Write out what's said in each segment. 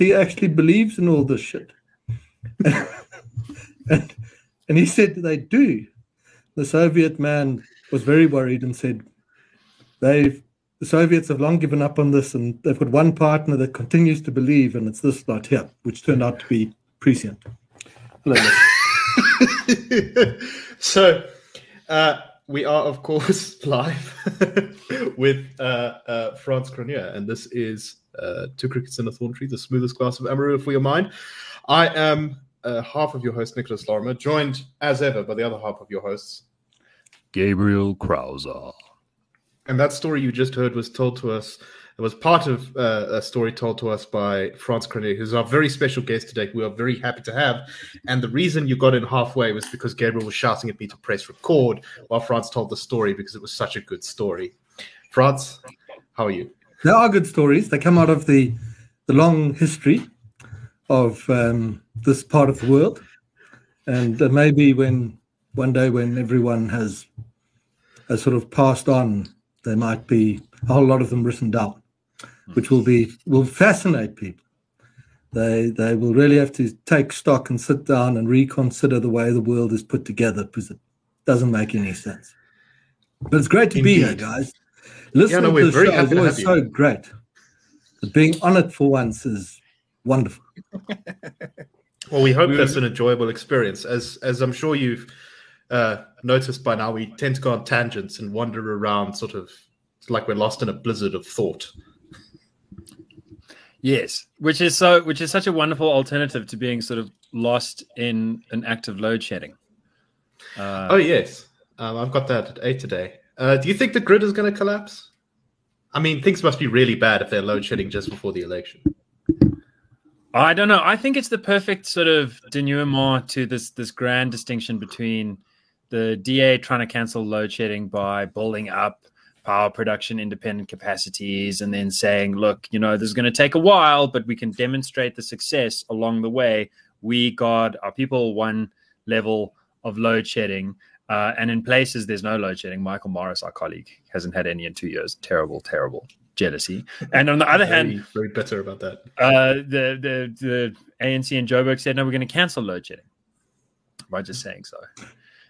ANC actually believes in all this shit. and, and he said they do. The Soviet man was very worried and said, they've the Soviets have long given up on this, and they've got one partner that continues to believe, and it's this lot here, which turned out to be prescient. So, uh, we are, of course, live with uh, uh, Frans Cronje, and this is uh, Two Crickets in a Thorn Tree, the smoothest glass of Amarula for your mind. I am uh, half of your host, Nicholas Lorimer, joined as ever by the other half of your hosts, Gabriel Crouse. And that story you just heard was told to us. It was part of uh, a story told to us by Frans Cronje, who's our very special guest today. We are very happy to have. And the reason you got in halfway was because Gabriel was shouting at me to press record while Frans told the story because it was such a good story. Frans, how are you? There are good stories. They come out of the the long history of um, this part of the world, and uh, maybe when one day when everyone has has sort of passed on there might be a whole lot of them written down, which will be will fascinate people. They they will really have to take stock and sit down and reconsider the way the world is put together because it doesn't make any sense. But it's great to Indeed. be here, guys. Listening yeah, no, to the show is always so great. Being on it for once is wonderful. well, we hope that's an enjoyable experience. As as I'm sure you've uh, noticed by now, we tend to go on tangents and wander around, sort of like we're lost in a blizzard of thought. Yes, which is so, which is such a wonderful alternative to being sort of lost in an active load shedding. Uh, oh yes, um, I've got that at eight today. Uh, do you think the grid is going to collapse? I mean, things must be really bad if they're load shedding just before the election. I don't know. I think it's the perfect sort of denouement to this this grand distinction between the DA trying to cancel load shedding by building up power production independent capacities and then saying, look, you know, this is going to take a while, but we can demonstrate the success along the way. We got our people one level of load shedding. Uh, and in places there's no load shedding. Michael Morris, our colleague, hasn't had any in two years. Terrible, terrible jealousy. And on the other very, hand, very bitter about that. Uh, the the the ANC and Joburg said no, we're going to cancel load shedding by just saying so.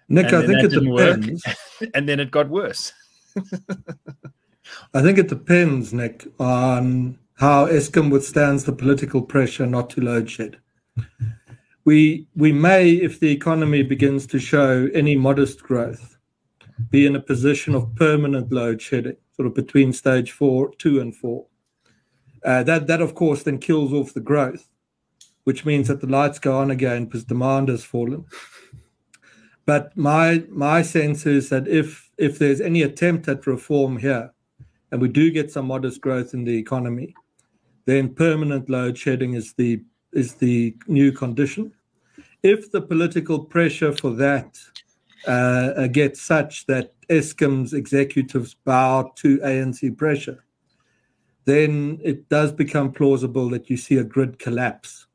Nick, I think it depends. and then it got worse. I think it depends, Nick, on how Eskom withstands the political pressure not to load shed. We may, if the economy begins to show any modest growth, be in a position of permanent load shedding, sort of between stage two, and four. Uh, that that of course then kills off the growth, which means that the lights go on again because demand has fallen. But my my sense is that if there's any attempt at reform here, and we do get some modest growth in the economy, then permanent load shedding is the is the new condition. If the political pressure for that uh, gets such that Eskom's executives bow to ANC pressure, then it does become plausible that you see a grid collapse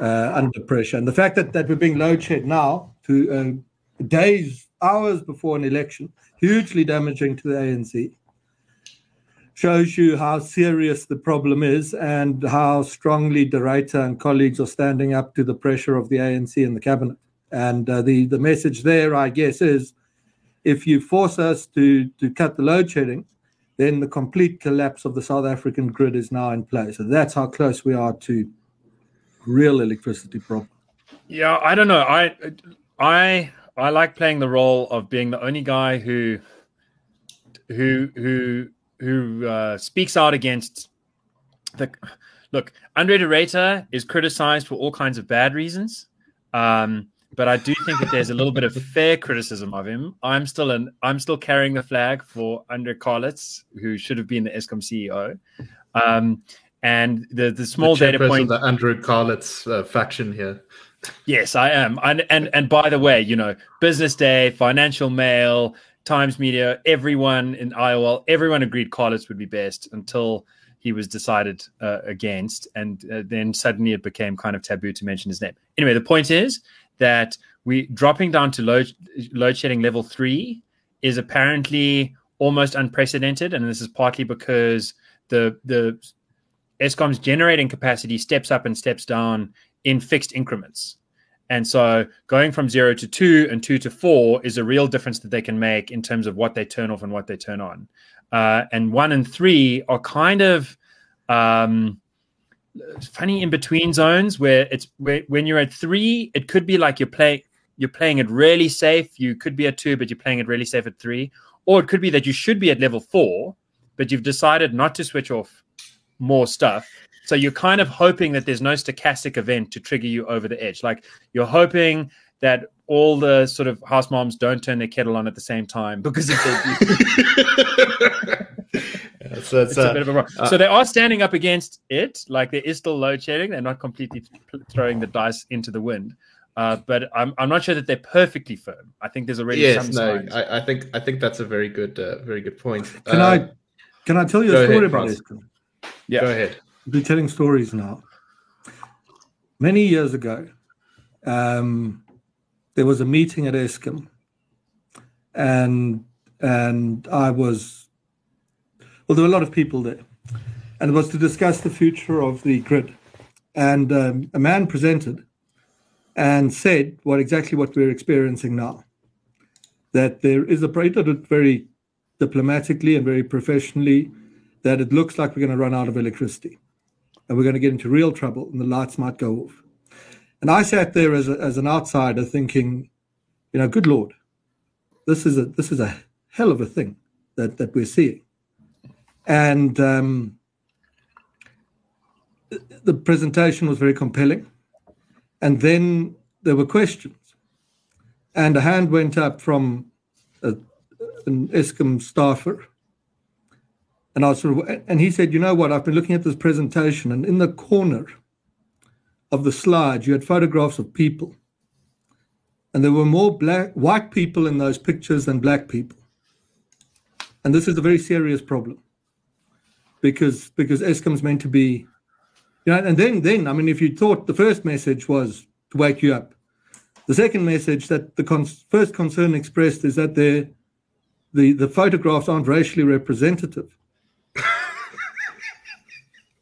uh, under pressure. And the fact that, that we're being load shed now to uh, days, hours before an election, hugely damaging to the ANC. Shows you how serious the problem is and how strongly De Ruyter and colleagues are standing up to the pressure of the ANC and the cabinet. And uh, the, the message there, I guess, is if you force us to, to cut the load shedding, then the complete collapse of the South African grid is now in place. So that's how close we are to real electricity problem. Yeah, I don't know. I I I like playing the role of being the only guy who who who who uh, speaks out against the look. Andre de Ruyter is criticized for all kinds of bad reasons, um, but I do think that there's a little bit of fair criticism of him. I'm still an I'm still carrying the flag for Andre Carlitz, who should have been the Eskom CEO. Um, and the the small the data point, the Andrew Carlitz uh, faction here. Yes, I am. And and and by the way, you know, Business Day, Financial Mail, Times Media, everyone in IOL, everyone agreed Carlos would be best until he was decided uh, against, and uh, then suddenly it became kind of taboo to mention his name. Anyway, the point is that we dropping down to load load shedding level three is apparently almost unprecedented, and this is partly because the the Eskom's generating capacity steps up and steps down in fixed increments. And so going from zero to two and two to four is a real difference that they can make in terms of what they turn off and what they turn on. Uh, and one and three are kind of um, funny in between zones where it's where, when you're at three, it could be like you're playing you're playing it really safe. You could be at two, but you're playing it really safe at three. Or it could be that you should be at level four, but you've decided not to switch off more stuff. So you're kind of hoping that there's no stochastic event to trigger you over the edge. Like you're hoping that all the sort of house moms don't turn their kettle on at the same time because if they yeah, so it's, it's uh, a bit of a uh, so they are standing up against it. Like there is still load shedding. They're not completely throwing the dice into the wind. Uh, but I'm, I'm not sure that they're perfectly firm. I think there's already yes, some no, signs. I, I, think I think that's a very good uh, very good point. Can I uh, can I tell you a story ahead, about this? Yeah, go ahead. We're telling stories now. Many years ago, um, there was a meeting at Eskom, and and I was well, there were a lot of people there, and it was to discuss the future of the grid. And um, a man presented and said what exactly what we're experiencing now. That there is a it very diplomatically and very professionally that it looks like we're going to run out of electricity and we're going to get into real trouble and the lights might go off. And I sat there as, a, as an outsider thinking, you know, good Lord, this is a this is a hell of a thing that, that we're seeing. And um, the presentation was very compelling. And then there were questions. And a hand went up from a, an Eskom staffer. And I sort of, and he said, you know what? I've been looking at this presentation, and in the corner of the slide, you had photographs of people, and there were more black, white people in those pictures than black people. And this is a very serious problem because because Eskom's meant to be you know, and then, then I mean, if you thought the first message was to wake you up, the second message that the con- first concern expressed is that the the the photographs aren't racially representative.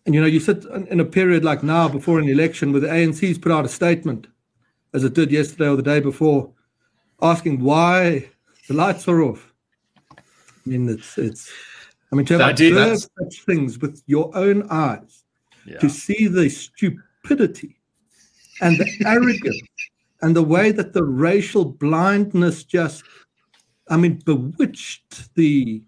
And you know, you sit in a period like now before an election where the ANC's put out a statement, as it did yesterday or the day before, asking why the lights are off. I mean, it's it's. I mean, to have observed such things with your own eyes to see the stupidity and the arrogance and the way that the racial blindness just, I mean, bewitched the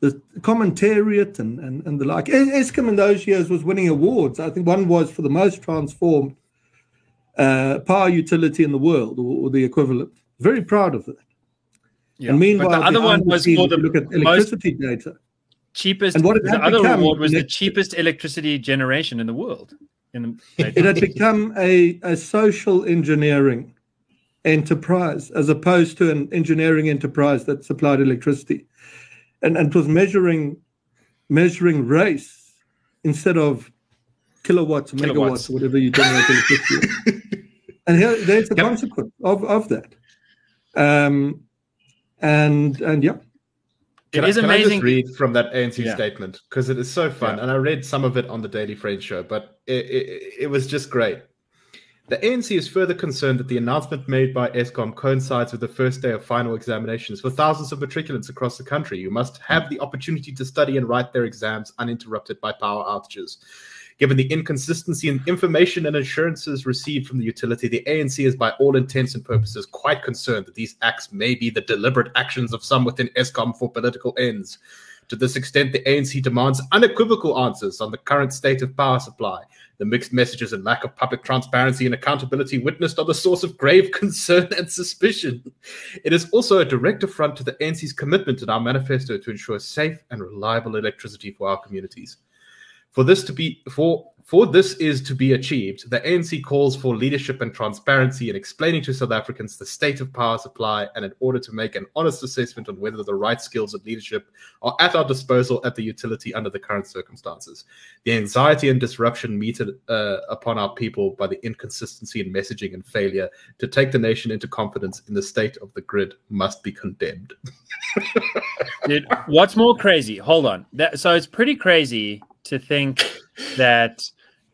the commentariat and, and, and the like. Eskom in those years was winning awards. I think one was for the most transformed uh, power utility in the world, or, or, the equivalent. Very proud of that. Yeah. And meanwhile, but the other one was for the look at electricity data cheapest. And what the other award was the cheapest electricity generation in the world. In the, it had become a, a social engineering enterprise as opposed to an engineering enterprise that supplied electricity, and and was measuring measuring race instead of kilowatts, kilowatts. megawatts, whatever you generate electricity. and here, there's a yep. consequence of of that. Um, and and yeah, can it I, is can amazing. I just read from that ANC yeah. statement because it is so fun, yeah. and I read some of it on the Daily Friend show, but it, it, it was just great. The ANC is further concerned that the announcement made by Eskom coincides with the first day of final examinations for thousands of matriculants across the country who must have the opportunity to study and write their exams uninterrupted by power outages. Given the inconsistency in information and assurances received from the utility, the ANC is by all intents and purposes quite concerned that these acts may be the deliberate actions of some within Eskom for political ends. To this extent, the ANC demands unequivocal answers on the current state of power supply. The mixed messages and lack of public transparency and accountability witnessed are the source of grave concern and suspicion. It is also a direct affront to the ANC's commitment in our manifesto to ensure safe and reliable electricity for our communities. For this to be for for this is to be achieved, the ANC calls for leadership and transparency in explaining to South Africans the state of power supply and in order to make an honest assessment on whether the right skills and leadership are at our disposal at the utility under the current circumstances. The anxiety and disruption meted uh, upon our people by the inconsistency in messaging and failure to take the nation into confidence in the state of the grid must be condemned. Dude, what's more crazy? Hold on. That, so it's pretty crazy to think that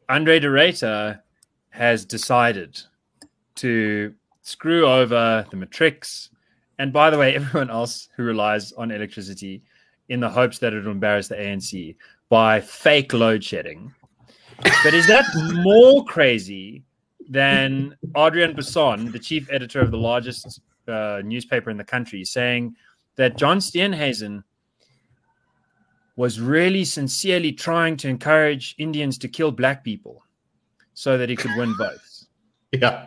Andre de Ruyter has decided to screw over the matrix, and by the way, everyone else who relies on electricity in the hopes that it will embarrass the ANC by fake load shedding. But is that more crazy than Adriaan Basson, the chief editor of the largest uh, newspaper in the country, saying that John Steenhuisen was really sincerely trying to encourage Indians to kill black people so that he could win votes. Yeah.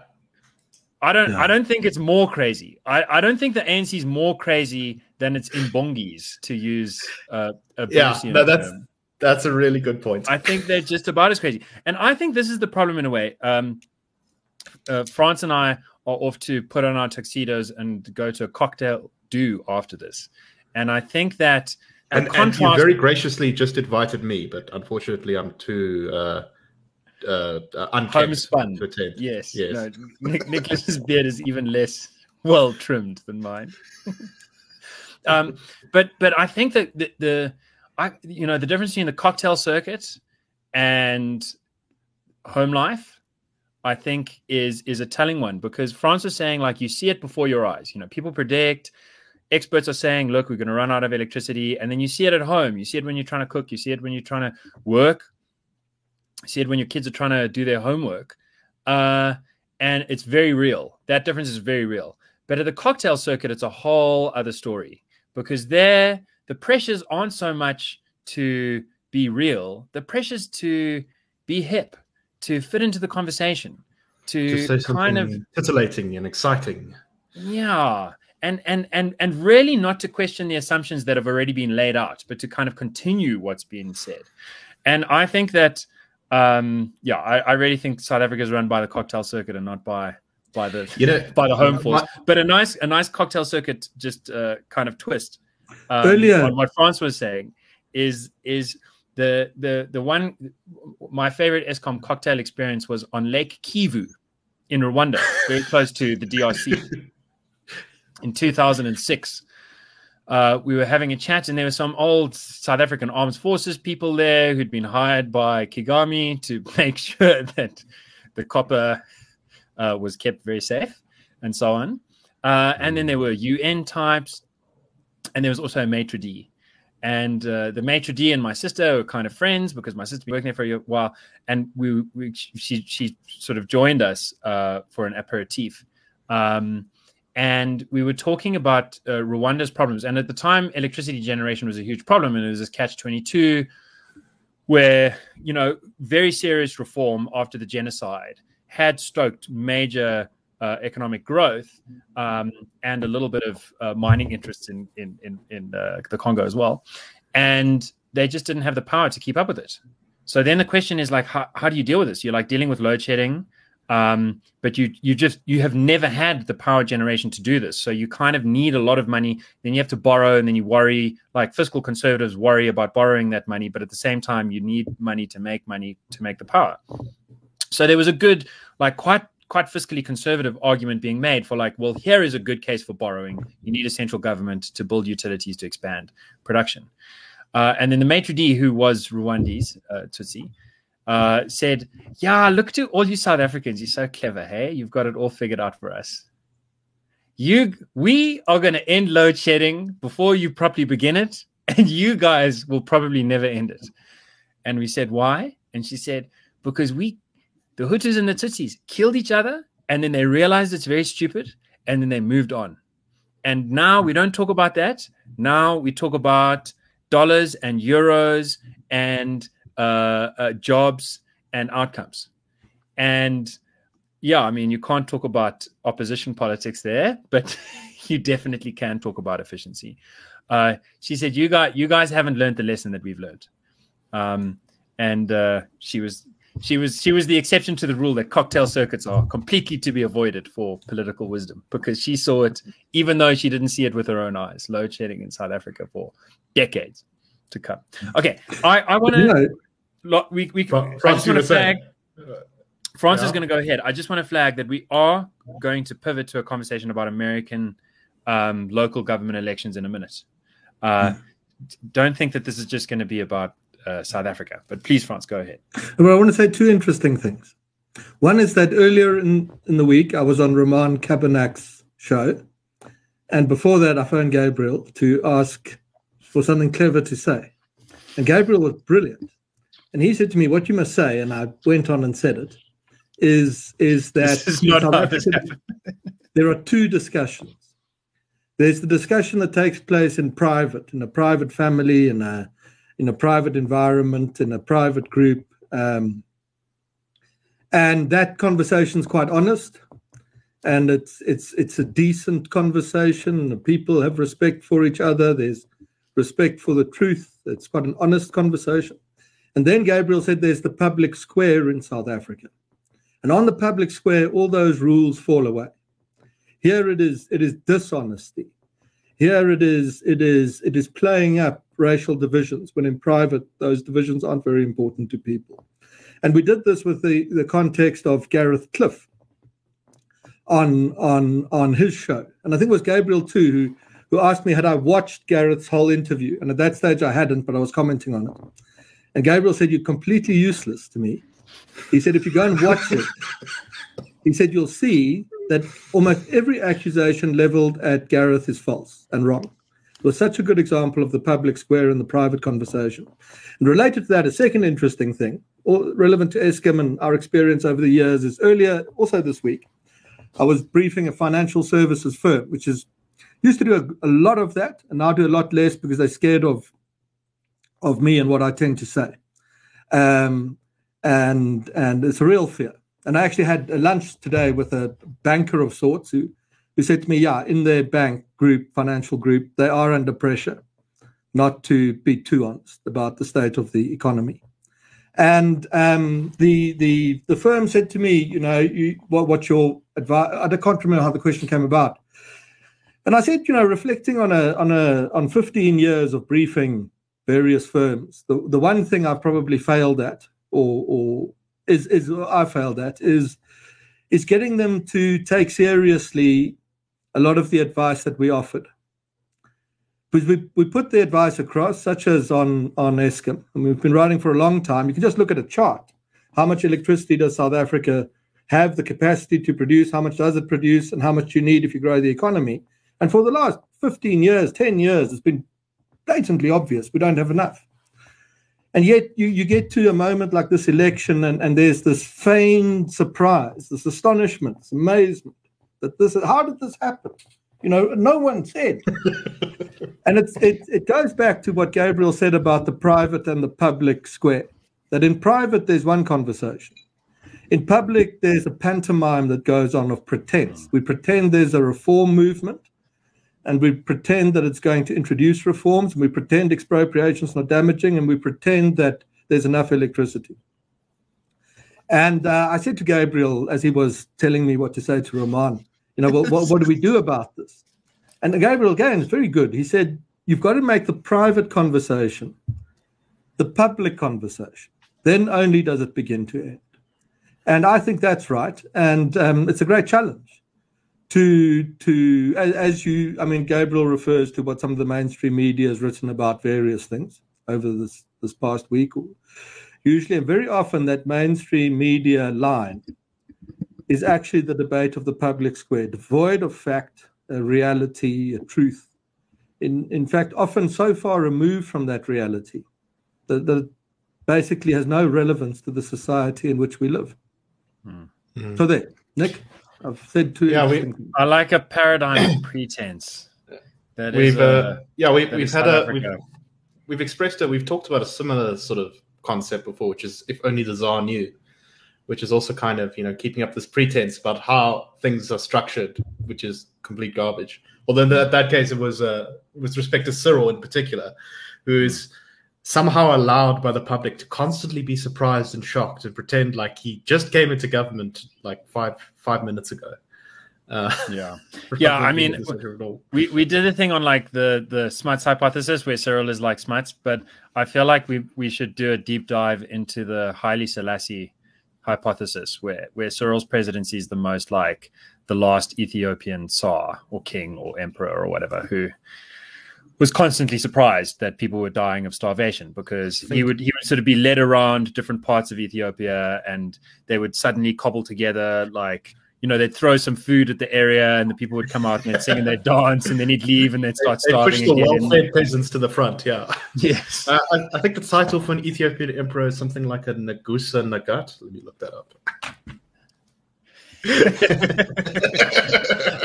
I don't Yeah. I don't think it's more crazy. I, I don't think the ANC is more crazy than it's in bongis to use uh, a Yeah, no, that's- term. That's a really good point. I think they're just about as crazy. And I think this is the problem in a way. Um, uh, Frans and I are off to put on our tuxedos and go to a cocktail do after this. And I think that and, and you very graciously just invited me, but unfortunately, I'm too uh, uh, uh, Homespun. to attend. Yes. Yes. No, Nic- Nicholas's beard is even less well trimmed than mine. um, but but I think that the, the I you know the difference between the cocktail circuit and home life, I think is is a telling one because Frans was saying like you see it before your eyes. You know, people predict. Experts are saying, "Look, we're going to run out of electricity," and then you see it at home. You see it when you're trying to cook. You see it when you're trying to work. You see it when your kids are trying to do their homework uh, and it's very real. That difference is very real. But at the cocktail circuit, it's a whole other story because there the pressures aren't so much to be real. The pressures to be hip, to fit into the conversation, to say kind of titillating and exciting. yeah. And, and and and really not to question the assumptions that have already been laid out, but to kind of continue what's being said. And I think that um yeah, I, I really think South Africa is run by the cocktail circuit and not by by the You know, by the home force. But a nice a nice cocktail circuit just uh, kind of twist. Um, Earlier- on what Frans was saying is is the the the one my favorite Eskom cocktail experience was on Lake Kivu in Rwanda, very close to the DRC. In 2006, uh, we were having a chat, and there were some old South African armed forces people there who'd been hired by Kagame to make sure that the copper uh, was kept very safe and so on. Uh, and then there were UN types, and there was also a maitre d. And uh, the maitre d and my sister were kind of friends because my sister been working there for a while, and we, we she she sort of joined us uh, for an aperitif. Um, and we were talking about uh, Rwanda's problems. And at the time, electricity generation was a huge problem, and it was this catch twenty two, where you know very serious reform after the genocide had stoked major uh, economic growth um, and a little bit of uh, mining interests in in in, in uh, the Congo as well, and they just didn't have the power to keep up with it. So then the question is like, how, how do you deal with this? You're like dealing with load shedding, um, but you you just you have never had the power generation to do this. So you kind of need a lot of money. Then you have to borrow, and then you worry. Like fiscal conservatives worry about borrowing that money, but at the same time, you need money to make money to make the power. So there was a good, like quite quite fiscally conservative argument being made for like, well, here is a good case for borrowing. You need a central government to build utilities to expand production. Uh, and then the maitre d, who was Rwandese, uh, Tutsi, uh, said, "Yeah, look to all you South Africans. You're so clever, hey? You've got it all figured out for us. You, we are going to end load shedding before you properly begin it, and you guys will probably never end it." And we said, "Why?" And she said, "Because we, the Hutus and the Tutsis, killed each other, and then they realized it's very stupid, and then they moved on. And now we don't talk about that. Now we talk about." dollars and euros and uh, uh, jobs and outcomes. And yeah, I mean, you can't talk about opposition politics there, but you definitely can talk about efficiency. Uh, she said, "You guys, you guys haven't learned the lesson that we've learned," um, and uh, she was she was she was the exception to the rule that cocktail circuits are completely to be avoided for political wisdom because she saw it even though she didn't see it with her own eyes load shedding in south africa for decades to come okay i i want You to we we I Frans, just want to flag. Frans is going to go ahead. I just want to flag that we are going to pivot to a conversation about American um, local government elections in a minute. Uh, Don't think that this is just going to be about uh, South Africa. But please, Frans, go ahead. Well, I want to say two interesting things. One is that earlier in, in the week, I was on Roman Cabanac's show. And before that, I phoned Gabriel to ask for something clever to say. And Gabriel was brilliant. And he said to me, What you must say, and I went on and said it, is, is that is not how this Africa- there are two discussions. There's the discussion that takes place in private, in a private family, in a in a private environment, in a private group, um, and that conversation is quite honest, and it's it's it's a decent conversation. The People have respect for each other. There's respect for the truth. It's quite an honest conversation. And then Gabriel said, "There's the public square in South Africa, and on the public square, all those rules fall away." Here it is, it is dishonesty. Here it is, it is, it is playing up racial divisions when in private those divisions aren't very important to people. And we did this with the, the context of Gareth Cliff on on on his show. And I think it was Gabriel too who who asked me had I watched Gareth's whole interview. And at that stage I hadn't, but I was commenting on it. And Gabriel said, You're completely useless to me. He said, if you go and watch it, he said you'll see that almost every accusation leveled at Gareth is false and wrong. It was such a good example of the public square and the private conversation. And related to that, a second interesting thing, or relevant to Eskom and our experience over the years, is earlier, also this week, I was briefing a financial services firm, which is used to do a, a lot of that, and now do a lot less because they're scared of of me and what I tend to say. Um, and and it's a real fear. And I actually had a lunch today with a banker of sorts who, who said to me, yeah, in their bank group, financial group, they are under pressure not to be too honest about the state of the economy. And um, the the the firm said to me, you know, you, what what's your advice? I can't remember how the question came about. And I said, you know, reflecting on a on a on 15 years of briefing various firms, the, the one thing I've probably failed at, or or is is I failed at, is is getting them to take seriously a lot of the advice that we offered. Because we, we put the advice across, such as on, on Eskom, we've been writing for a long time. You can just look at a chart. How much electricity does South Africa have the capacity to produce? How much does it produce? And how much you need if you grow the economy? And for the last 15 years, 10 years, it's been blatantly obvious we don't have enough. And yet you, you get to a moment like this election, and, and there's this feigned surprise, this astonishment, this amazement that this how did this happen? You know, no one said. and it's it, it goes back to what Gabriel said about the private and the public square. That in private there's one conversation. In public, there's a pantomime that goes on of pretense. We pretend there's a reform movement, and we pretend that it's going to introduce reforms, and we pretend expropriation's not damaging, and we pretend that there's enough electricity. And uh, I said to Gabriel as he was telling me what to say to Roman, you know, well, what, what do we do about this? And Gabriel again is very good. He said, you've got to make the private conversation the public conversation. Then only does it begin to end. And I think that's right. And um, it's a great challenge to to as, as you. I mean, Gabriel refers to what some of the mainstream media has written about various things over this this past week. Usually, and very often, that mainstream media line is actually the debate of the public square, devoid of fact, a reality, a truth. In in fact, often so far removed from that reality that, that basically has no relevance to the society in which we live. Mm. So there, Nick, I've said two. Yeah, we- I like a paradigm of pretense. That is, We've uh, yeah we, that we've is had South a we've, we've expressed it. We've talked about a similar sort of concept before, which is if only the czar knew, which is also kind of you know keeping up this pretense about how things are structured, which is complete garbage. Although in that, that case, it was uh, with respect to Cyril in particular, who is somehow allowed by the public to constantly be surprised and shocked and pretend like he just came into government like five five minutes ago. Uh, yeah. Yeah, I mean, it's not here at all. We we did a thing on like the the Smuts hypothesis where Cyril is like Smuts, but I feel like we we should do a deep dive into the Haile Selassie hypothesis where where Cyril's presidency is the most like the last Ethiopian Tsar or king or emperor or whatever who was constantly surprised that people were dying of starvation because he would he would sort of be led around different parts of Ethiopia and they would suddenly cobble together like you know they'd throw some food at the area and the people would come out and they'd sing and they'd dance and then he'd leave and they'd start They starving push the well-fed peasants to the front. Yeah. Yes. Uh, I, I think the title for an Ethiopian emperor is something like a Nagusa Nagat. Let me look that up.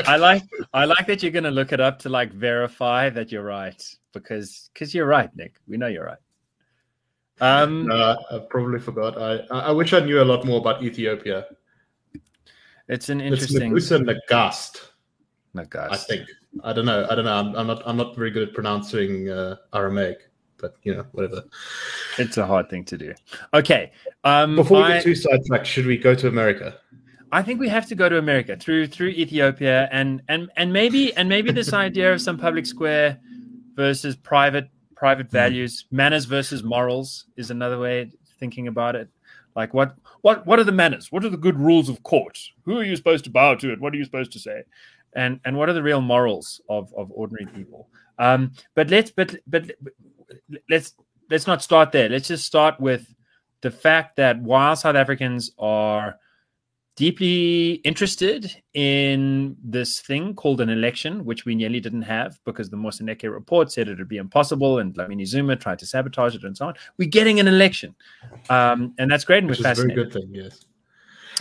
I like I like that you're going to look it up to like verify that you're right because because you're right, Nick. We know you're right. Um, Uh, I probably forgot. I I wish I knew a lot more about Ethiopia. it's an It's interesting. Nagusa Nagast, No, guys. I think. I don't know. I don't know. I'm, I'm not. I'm not very good at pronouncing uh, Aramaic, but you know, whatever. It's a hard thing to do. Okay. Um, Before we I, get too sidetracked, should we go to America? I think we have to go to America through through Ethiopia and and and maybe and maybe this idea of some public square versus private private Hmm. values, manners versus morals is another way of thinking about it. Like what what what are the manners? What are the good rules of court? Who are you supposed to bow to? And what are you supposed to say? And and what are the real morals of of ordinary people? Um, but let's but but let's let's not start there. Let's just start with the fact that while South Africans are deeply interested in this thing called an election, which we nearly didn't have because the Moseneke report said it would be impossible and Dlamini Zuma tried to sabotage it and so on. We're getting an election. Um, and that's great and we're Which is a very good thing. Yes.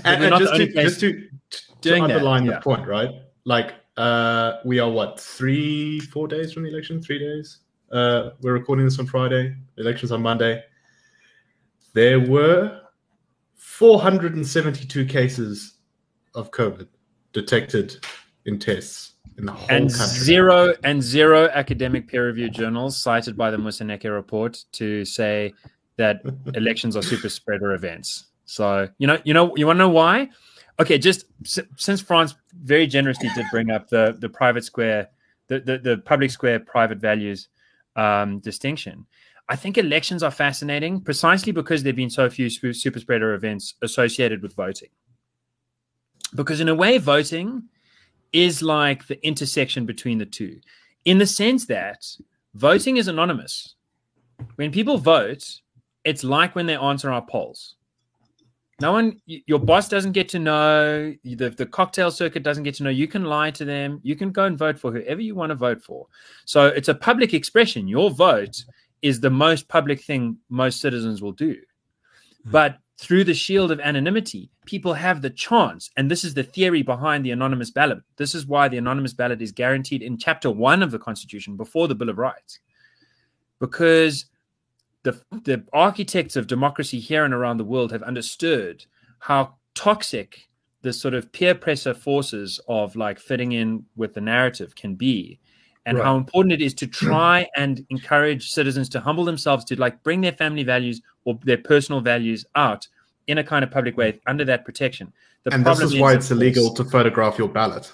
And, and just to just to, to doing that, underline yeah. the point, right? Like uh, we are what three, four days from the election? Three days. Uh, we're recording this on Friday. The election's on Monday. There were 472 cases of COVID detected in tests in the whole and country. zero and zero academic peer-reviewed journals cited by the Moseneke report to say that elections are super spreader events. So you know, you know, you want to know why? Okay, just s- since Frans very generously did bring up the the private square, the the, the public square private values um, distinction. I think elections are fascinating precisely because there've been so few super spreader events associated with voting. Because in a way, voting is like the intersection between the two, in the sense that voting is anonymous. When people vote, it's like when they answer our polls. No one, your boss doesn't get to know, the, the cocktail circuit doesn't get to know. You can lie to them. You can go and vote for whoever you want to vote for. So it's a public expression. Your vote is the most public thing most citizens will do. Hmm. But through the shield of anonymity, people have the chance, and this is the theory behind the anonymous ballot. This is why the anonymous ballot is guaranteed in chapter one of the Constitution before the Bill of Rights. Because the, the architects of democracy here and around the world have understood how toxic the sort of peer pressure forces of like fitting in with the narrative can be and Right. how important it is to try and encourage citizens to humble themselves to like bring their family values or their personal values out in a kind of public way under that protection. The and this is why it's illegal to photograph your ballot.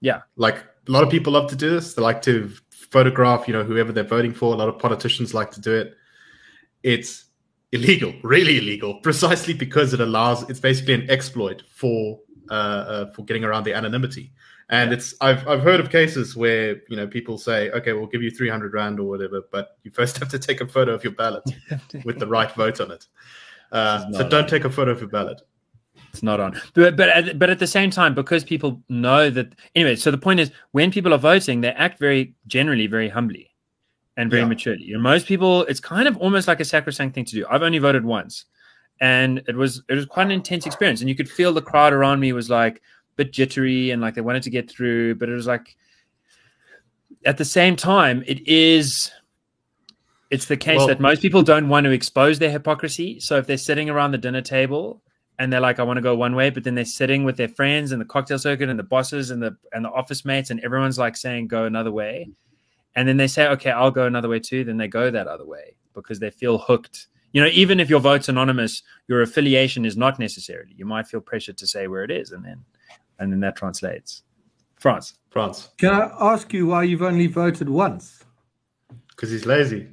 Yeah. Like a lot of people love to do this. They like to photograph, you know, whoever they're voting for. A lot of politicians like to do it. It's illegal, really illegal, precisely because it allows. It's basically an exploit for uh, uh, for getting around the anonymity. And it's I've I've heard of cases where you know people say, okay, we'll give you three hundred rand or whatever, but you first have to take a photo of your ballot with the right vote on it. Uh, so not don't on. take a photo of your ballot. It's not on. But but at, but at the same time, because people know that anyway. So the point is, when people are voting, they act very generally very humbly and very Yeah. maturely. You know, most people, it's kind of almost like a sacrosanct thing to do. I've only voted once, and it was it was quite an intense experience. And you could feel the crowd around me was like a bit jittery and like they wanted to get through, but it was like at the same time, it is. It's the case Well- that most people don't want to expose their hypocrisy. So if they're sitting around the dinner table and they're like, I want to go one way, but then they're sitting with their friends and the cocktail circuit and the bosses and the and the office mates, and everyone's like saying go another way. And then they say, Okay, I'll go another way too, then they go that other way because they feel hooked. You know, even if your vote's anonymous, your affiliation is not necessarily. You might feel pressured to say where it is, and then and then that translates. France. France, Can I ask you why you've only voted once? because he's lazy.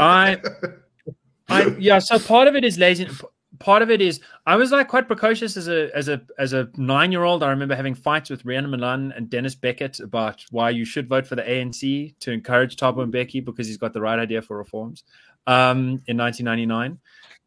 I I yeah, so part of it is lazy. part of it is I was like quite precocious as a as a as a nine year old. I remember having fights with Rhiannon Milan and Denis Beckett about why you should vote for the ANC to encourage Thabo Mbeki because he's got the right idea for reforms um, in 1999,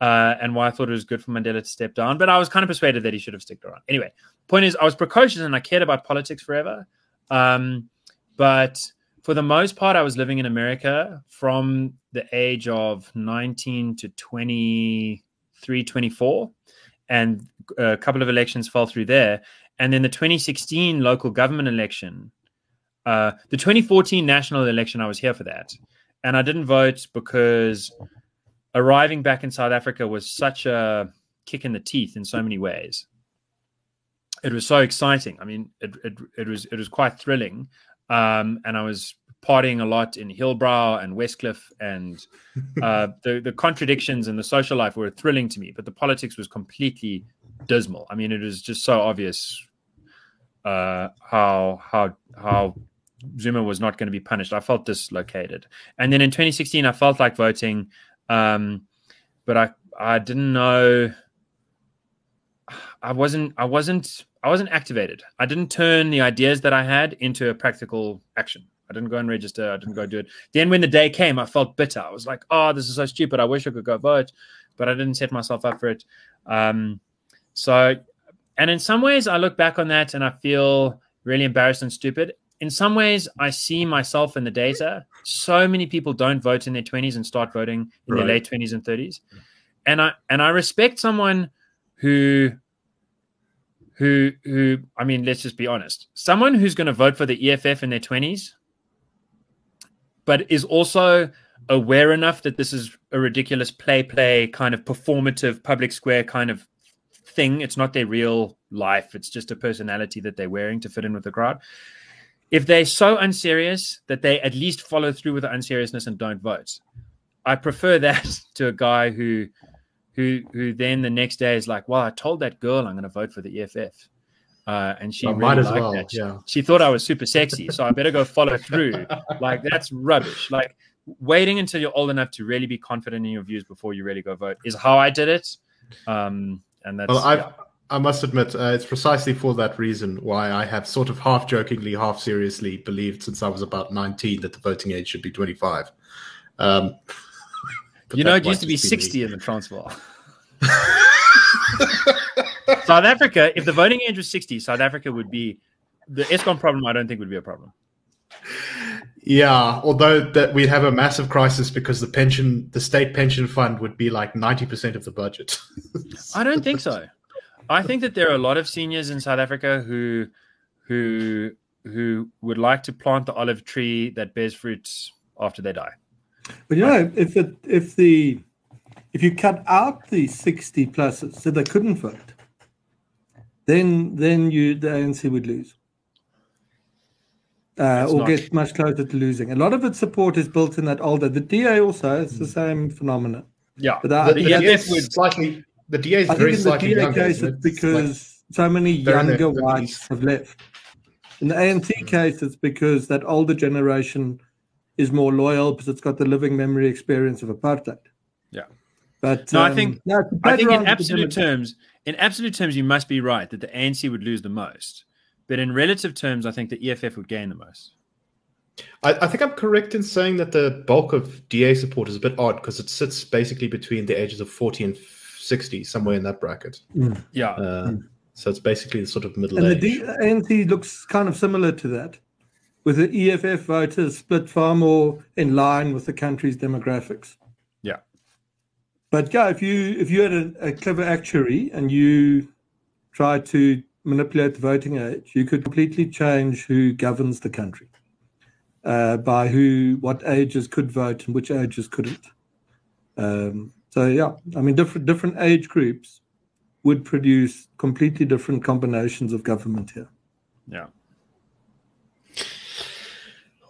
uh, and why I thought it was good for Mandela to step down. But I was kind of persuaded that he should have stuck around. Anyway, point is, I was precocious and I cared about politics forever. Um, but for the most part, I was living in America from the age of 19 to 23, 24. And a couple of elections fell through there. And then the 2016 local government election, uh, the 2014 national election, I was here for that. And I didn't vote because arriving back in South Africa was such a kick in the teeth in so many ways. It was so exciting. I mean, it, it, it was it was quite thrilling um, and I was partying a lot in Hillbrow and Westcliff, and uh, the the contradictions in the social life were thrilling to me, but the politics was completely dismal. I mean, it was just so obvious uh, how how how Zuma was not going to be punished. I felt dislocated, and then in 2016, I felt like voting, um, but I I didn't know. I wasn't I wasn't I wasn't activated. I didn't turn the ideas that I had into a practical action. I didn't go and register. I didn't go do it. Then when the day came, I felt bitter. I was like, "Oh, this is so stupid. I wish I could go vote," but I didn't set myself up for it. Um, so, and in some ways, I look back on that and I feel really embarrassed and stupid. In some ways, I see myself in the data. So many people don't vote in their twenties and start voting in right. their late twenties and thirties, and I and I respect someone who who who I mean, let's just be honest. Someone who's going to vote for the EFF in their 20s but is also aware enough that this is a ridiculous play play kind of performative public square kind of thing. It's not their real life. It's just a personality that they're wearing to fit in with the crowd. If they're so unserious that they at least follow through with the unseriousness and don't vote, I prefer that to a guy who who who then the next day is like, well, I told that girl I'm going to vote for the EFF. Uh, and she well, really might as well, that. She, yeah. she thought I was super sexy, so I better go follow through. like that's rubbish. Like waiting until you're old enough to really be confident in your views before you really go vote is how I did it. Um, and that's well, I've, yeah. I must admit, uh, it's precisely for that reason why I have sort of half jokingly, half seriously believed since I was about 19 that the voting age should be 25. Um, you know, it used to be 60 in the Transvaal. South Africa, if the voting age was 60, South Africa would be the Eskom problem, I don't think would be a problem. Yeah, although that we'd have a massive crisis because the pension, the state pension fund would be like 90% of the budget. I don't think so. I think that there are a lot of seniors in South Africa who who who would like to plant the olive tree that bears fruits after they die. But you know, if it if the if you cut out the 60 pluses so they couldn't vote, then then you the ANC would lose. Uh, or not... get much closer to losing. A lot of its support is built in that older. The DA also, it's the same phenomenon. Yeah, but the, the, the DA would slightly. The DA is I very think in the DA younger, case, it's because like, so many younger whites have left. In the ANC mm. case, it's because that older generation is more loyal because it's got the living memory experience of apartheid. Yeah. But no, um, I think no, I think in absolute terms, in absolute terms, you must be right that the ANC would lose the most. But in relative terms, I think the EFF would gain the most. I, I think I'm correct in saying that the bulk of DA support is a bit odd because it sits basically between the ages of 40 and 60, somewhere in that bracket. Mm. Yeah. Uh, mm. So it's basically the sort of middle and age. the D- ANC looks kind of similar to that, with the EFF voters split far more in line with the country's demographics. Yeah. But yeah, if you if you had a, a clever actuary and you tried to manipulate the voting age, you could completely change who governs the country uh, by who, what ages could vote and which ages couldn't. Um, so yeah, I mean, different different age groups would produce completely different combinations of government here. Yeah.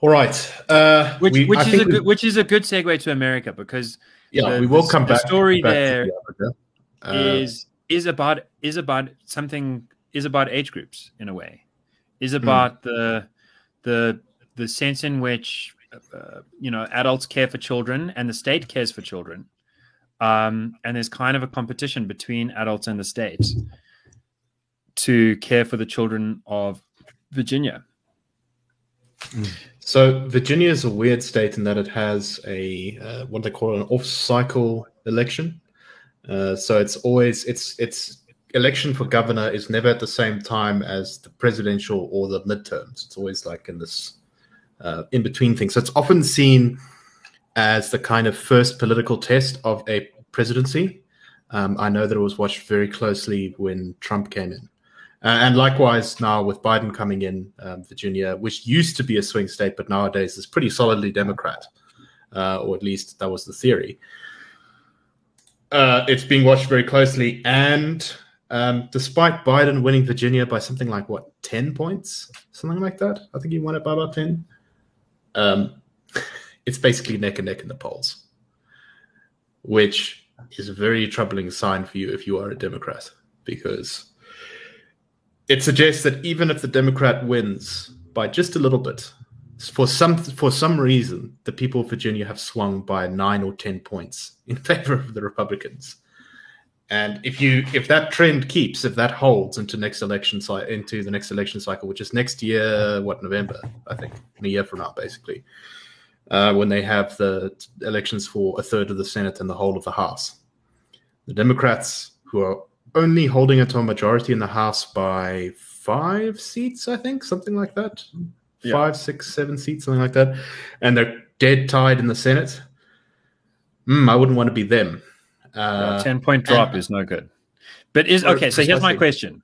All right. Uh, which we, which is a good which is a good segue to America because yeah, the, we will come the back. story back there the uh, is is about is about something is about age groups in a way, is Hmm. about mm. the the the sense in which uh, you know adults care for children and the state cares for children, Um, and there's kind of a competition between adults and the state to care for the children of Virginia. So Virginia is a weird state in that it has a uh, what they call an off-cycle election. Uh, so it's always it's it's election for governor is never at the same time as the presidential or the midterms. It's always like in this uh, in between things. So it's often seen as the kind of first political test of a presidency. Um, I know that it was watched very closely when Trump came in. Uh, and likewise, now with Biden coming in, um, Virginia, which used to be a swing state, but nowadays is pretty solidly Democrat, uh, or at least that was the theory. Uh, it's being watched very closely. And um, despite Biden winning Virginia by something like, what, 10 points? Something like that? I think he won it by about 10. It's basically neck and neck in the polls, which is a very troubling sign for you if you are a Democrat, because it suggests that even if the Democrat wins by just a little bit, for some for some reason, the people of Virginia have swung by nine or ten points in favor of the Republicans. And if you if that trend keeps, if that holds into next election into the next election cycle, which is next year, what November, I think, in a year from now, basically, uh, when they have the elections for a third of the Senate and the whole of the House, the Democrats, who are only holding it to a majority in the House by five seats, I think, something like that. Yeah. Five, six, seven seats, something like that. And they're dead tied in the Senate. Mm, I wouldn't want to be them. Uh, 10 point drop and, is no good. But is okay, so here's my question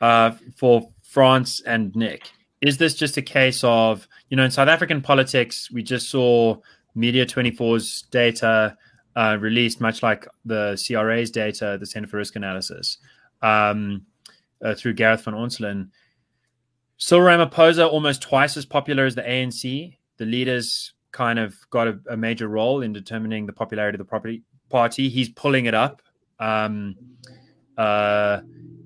uh, for Frans and Nick. Is this just a case of, you know, in South African politics, we just saw Media 24's data uh, released, much like the CRA's data, the Center for Risk Analysis, um, uh, through Gareth van Onselen. Cyril Ramaphosa almost twice as popular as the ANC. The leaders kind of got a, a major role in determining the popularity of the party. He's pulling it up. Um, uh,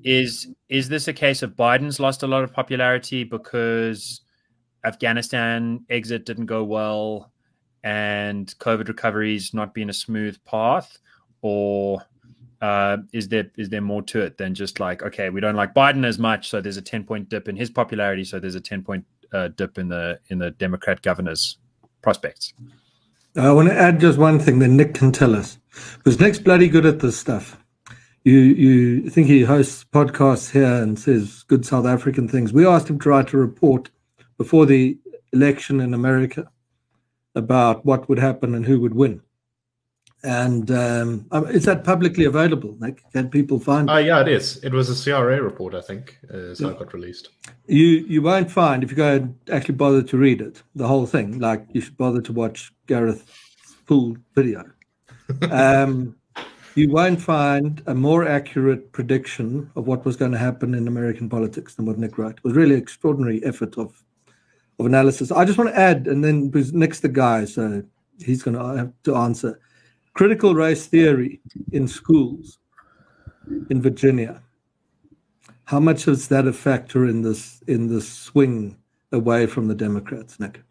is is this a case of Biden's lost a lot of popularity because Afghanistan exit didn't go well? and COVID recovery's not been a smooth path, or uh, is there is there more to it than just like okay, we don't like Biden as much, so there's a ten point dip in his popularity, so there's a ten point uh, dip in the in the Democrat governor's prospects. I want to add just one thing that Nick can tell us, because Nick's bloody good at this stuff. You you think he hosts podcasts here and says good South African things. We asked him to write a report before the election in America about what would happen and who would win. And um, um, is that publicly available? Like, can people find? Uh, yeah, it is. It was a CRA report, I think, uh, so yeah. it got released. You you won't find if you go and actually bother to read it, the whole thing. Like, you should bother to watch Gareth's full video. um, you won't find a more accurate prediction of what was going to happen in American politics than what Nick wrote. It was really extraordinary effort of of analysis. I just want to add, and then because Nick's the guy, so he's going to have to answer. Critical race theory in schools in Virginia. How much is that a factor in this in this swing away from the Democrats, Nick?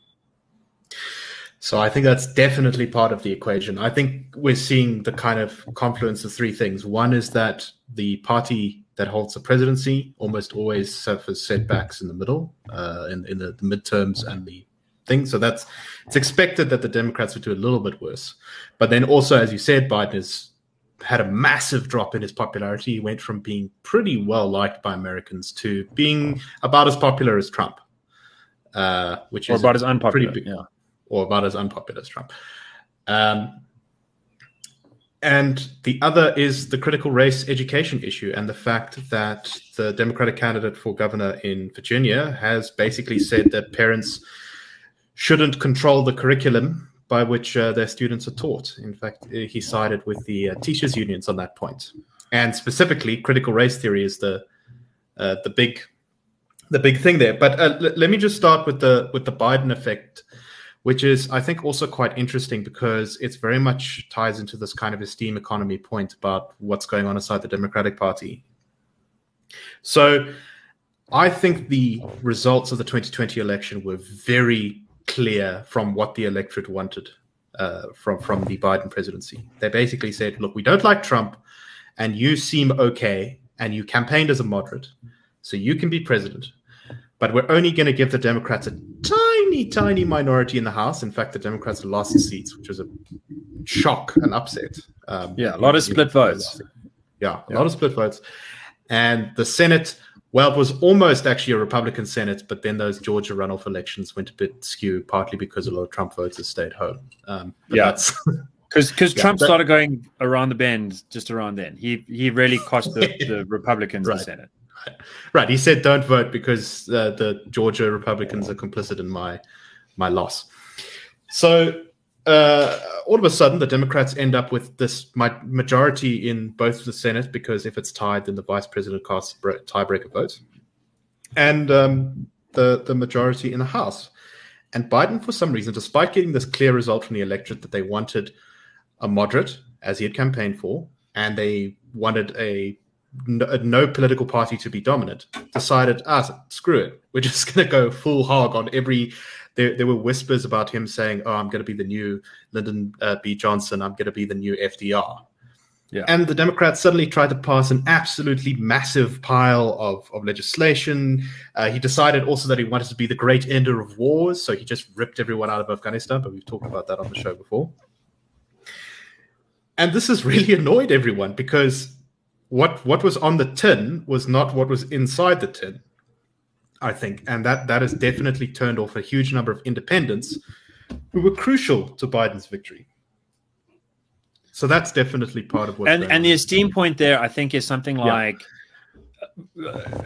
So I think that's definitely part of the equation. I think we're seeing the kind of confluence of three things. One is that the party that holds the presidency almost always suffers setbacks in the middle, uh, in, in the, the midterms and the thing. So that's it's expected that the Democrats would do a little bit worse. But then also, as you said, Biden has had a massive drop in his popularity. He went from being pretty well liked by Americans to being about as popular as Trump, uh, which or is about as unpopular, big, yeah, or about as unpopular as Trump. Um, and the other is the critical race education issue and the fact that the Democratic candidate for governor in Virginia has basically said that parents shouldn't control the curriculum by which uh, their students are taught. In fact, he sided with the uh, teachers' unions on that point. And specifically, critical race theory is the uh, the big the big thing there. But uh, l- let me just start with the with the Biden effect which is I think also quite interesting because it's very much ties into this kind of esteem economy point about what's going on inside the Democratic Party. So I think the results of the 2020 election were very clear from what the electorate wanted. uh, from from the Biden presidency. They basically said, "Look, we don't like Trump, and you seem okay, and you campaigned as a moderate, so you can be president." But we're only going to give the Democrats a tiny, tiny minority in the House. In fact, the Democrats lost seats, which was a shock and upset. Um, yeah, a lot of split votes. Yeah, a yeah. lot of split votes. And the Senate, well, it was almost actually a Republican Senate, but then those Georgia runoff elections went a bit skew, partly because a lot of Trump voters stayed home. Um, yeah. Because because yeah, Trump but, started going around the bend just around then. He he really cost the, the Republicans right. the Senate. Right. He said, "Don't vote because uh, the Georgia Republicans are complicit in my my loss." So uh, all of a sudden, the Democrats end up with this majority in both the Senate because if it's tied, then the vice president casts tiebreaker votes, and um, the the majority in the House. And Biden, for some reason, despite getting this clear result from the electorate that they wanted a moderate, as he had campaigned for, and they wanted a no, no, political party to be dominant, decided, ah, screw it. We're just going to go full hog on every. There, there were whispers about him saying, oh, I'm going to be the new Lyndon uh, B. Johnson. I'm going to be the new FDR. Yeah. And the Democrats suddenly tried to pass an absolutely massive pile of, of legislation. Uh, he decided also that he wanted to be the great ender of wars. So he just ripped everyone out of Afghanistan. But we've talked about that on the show before. And this has really annoyed everyone because what what was on the tin was not what was inside the tin. I think, and that that has definitely turned off a huge number of independents who were crucial to Biden's victory. So that's definitely part of what. And and the esteem point there, I think, is something like uh,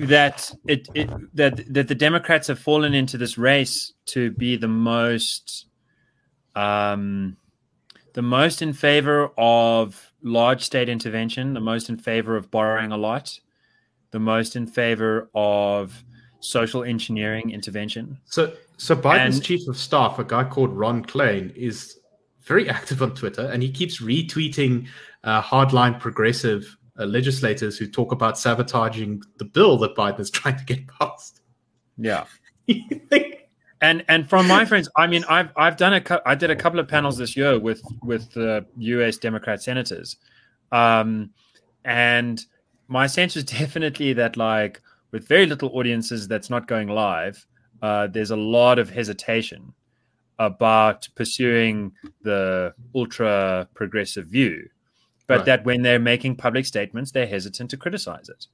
that it, it that that the Democrats have fallen into this race to be the most um the most in favor of large state intervention, the most in favor of borrowing a lot, the most in favor of social engineering intervention. So, so Biden's and, chief of staff, a guy called Ron Klain, is very active on Twitter, and he keeps retweeting uh, hardline progressive uh, legislators who talk about sabotaging the bill that Biden is trying to get passed. Yeah. and and from my friends, I mean, I've I've done a I did a couple of panels this year with with the U.S. Democrat senators, um, and my sense was definitely that like with very little audiences that's not going live, uh, there's a lot of hesitation about pursuing the ultra progressive view, but right. that when they're making public statements, they're hesitant to criticize it.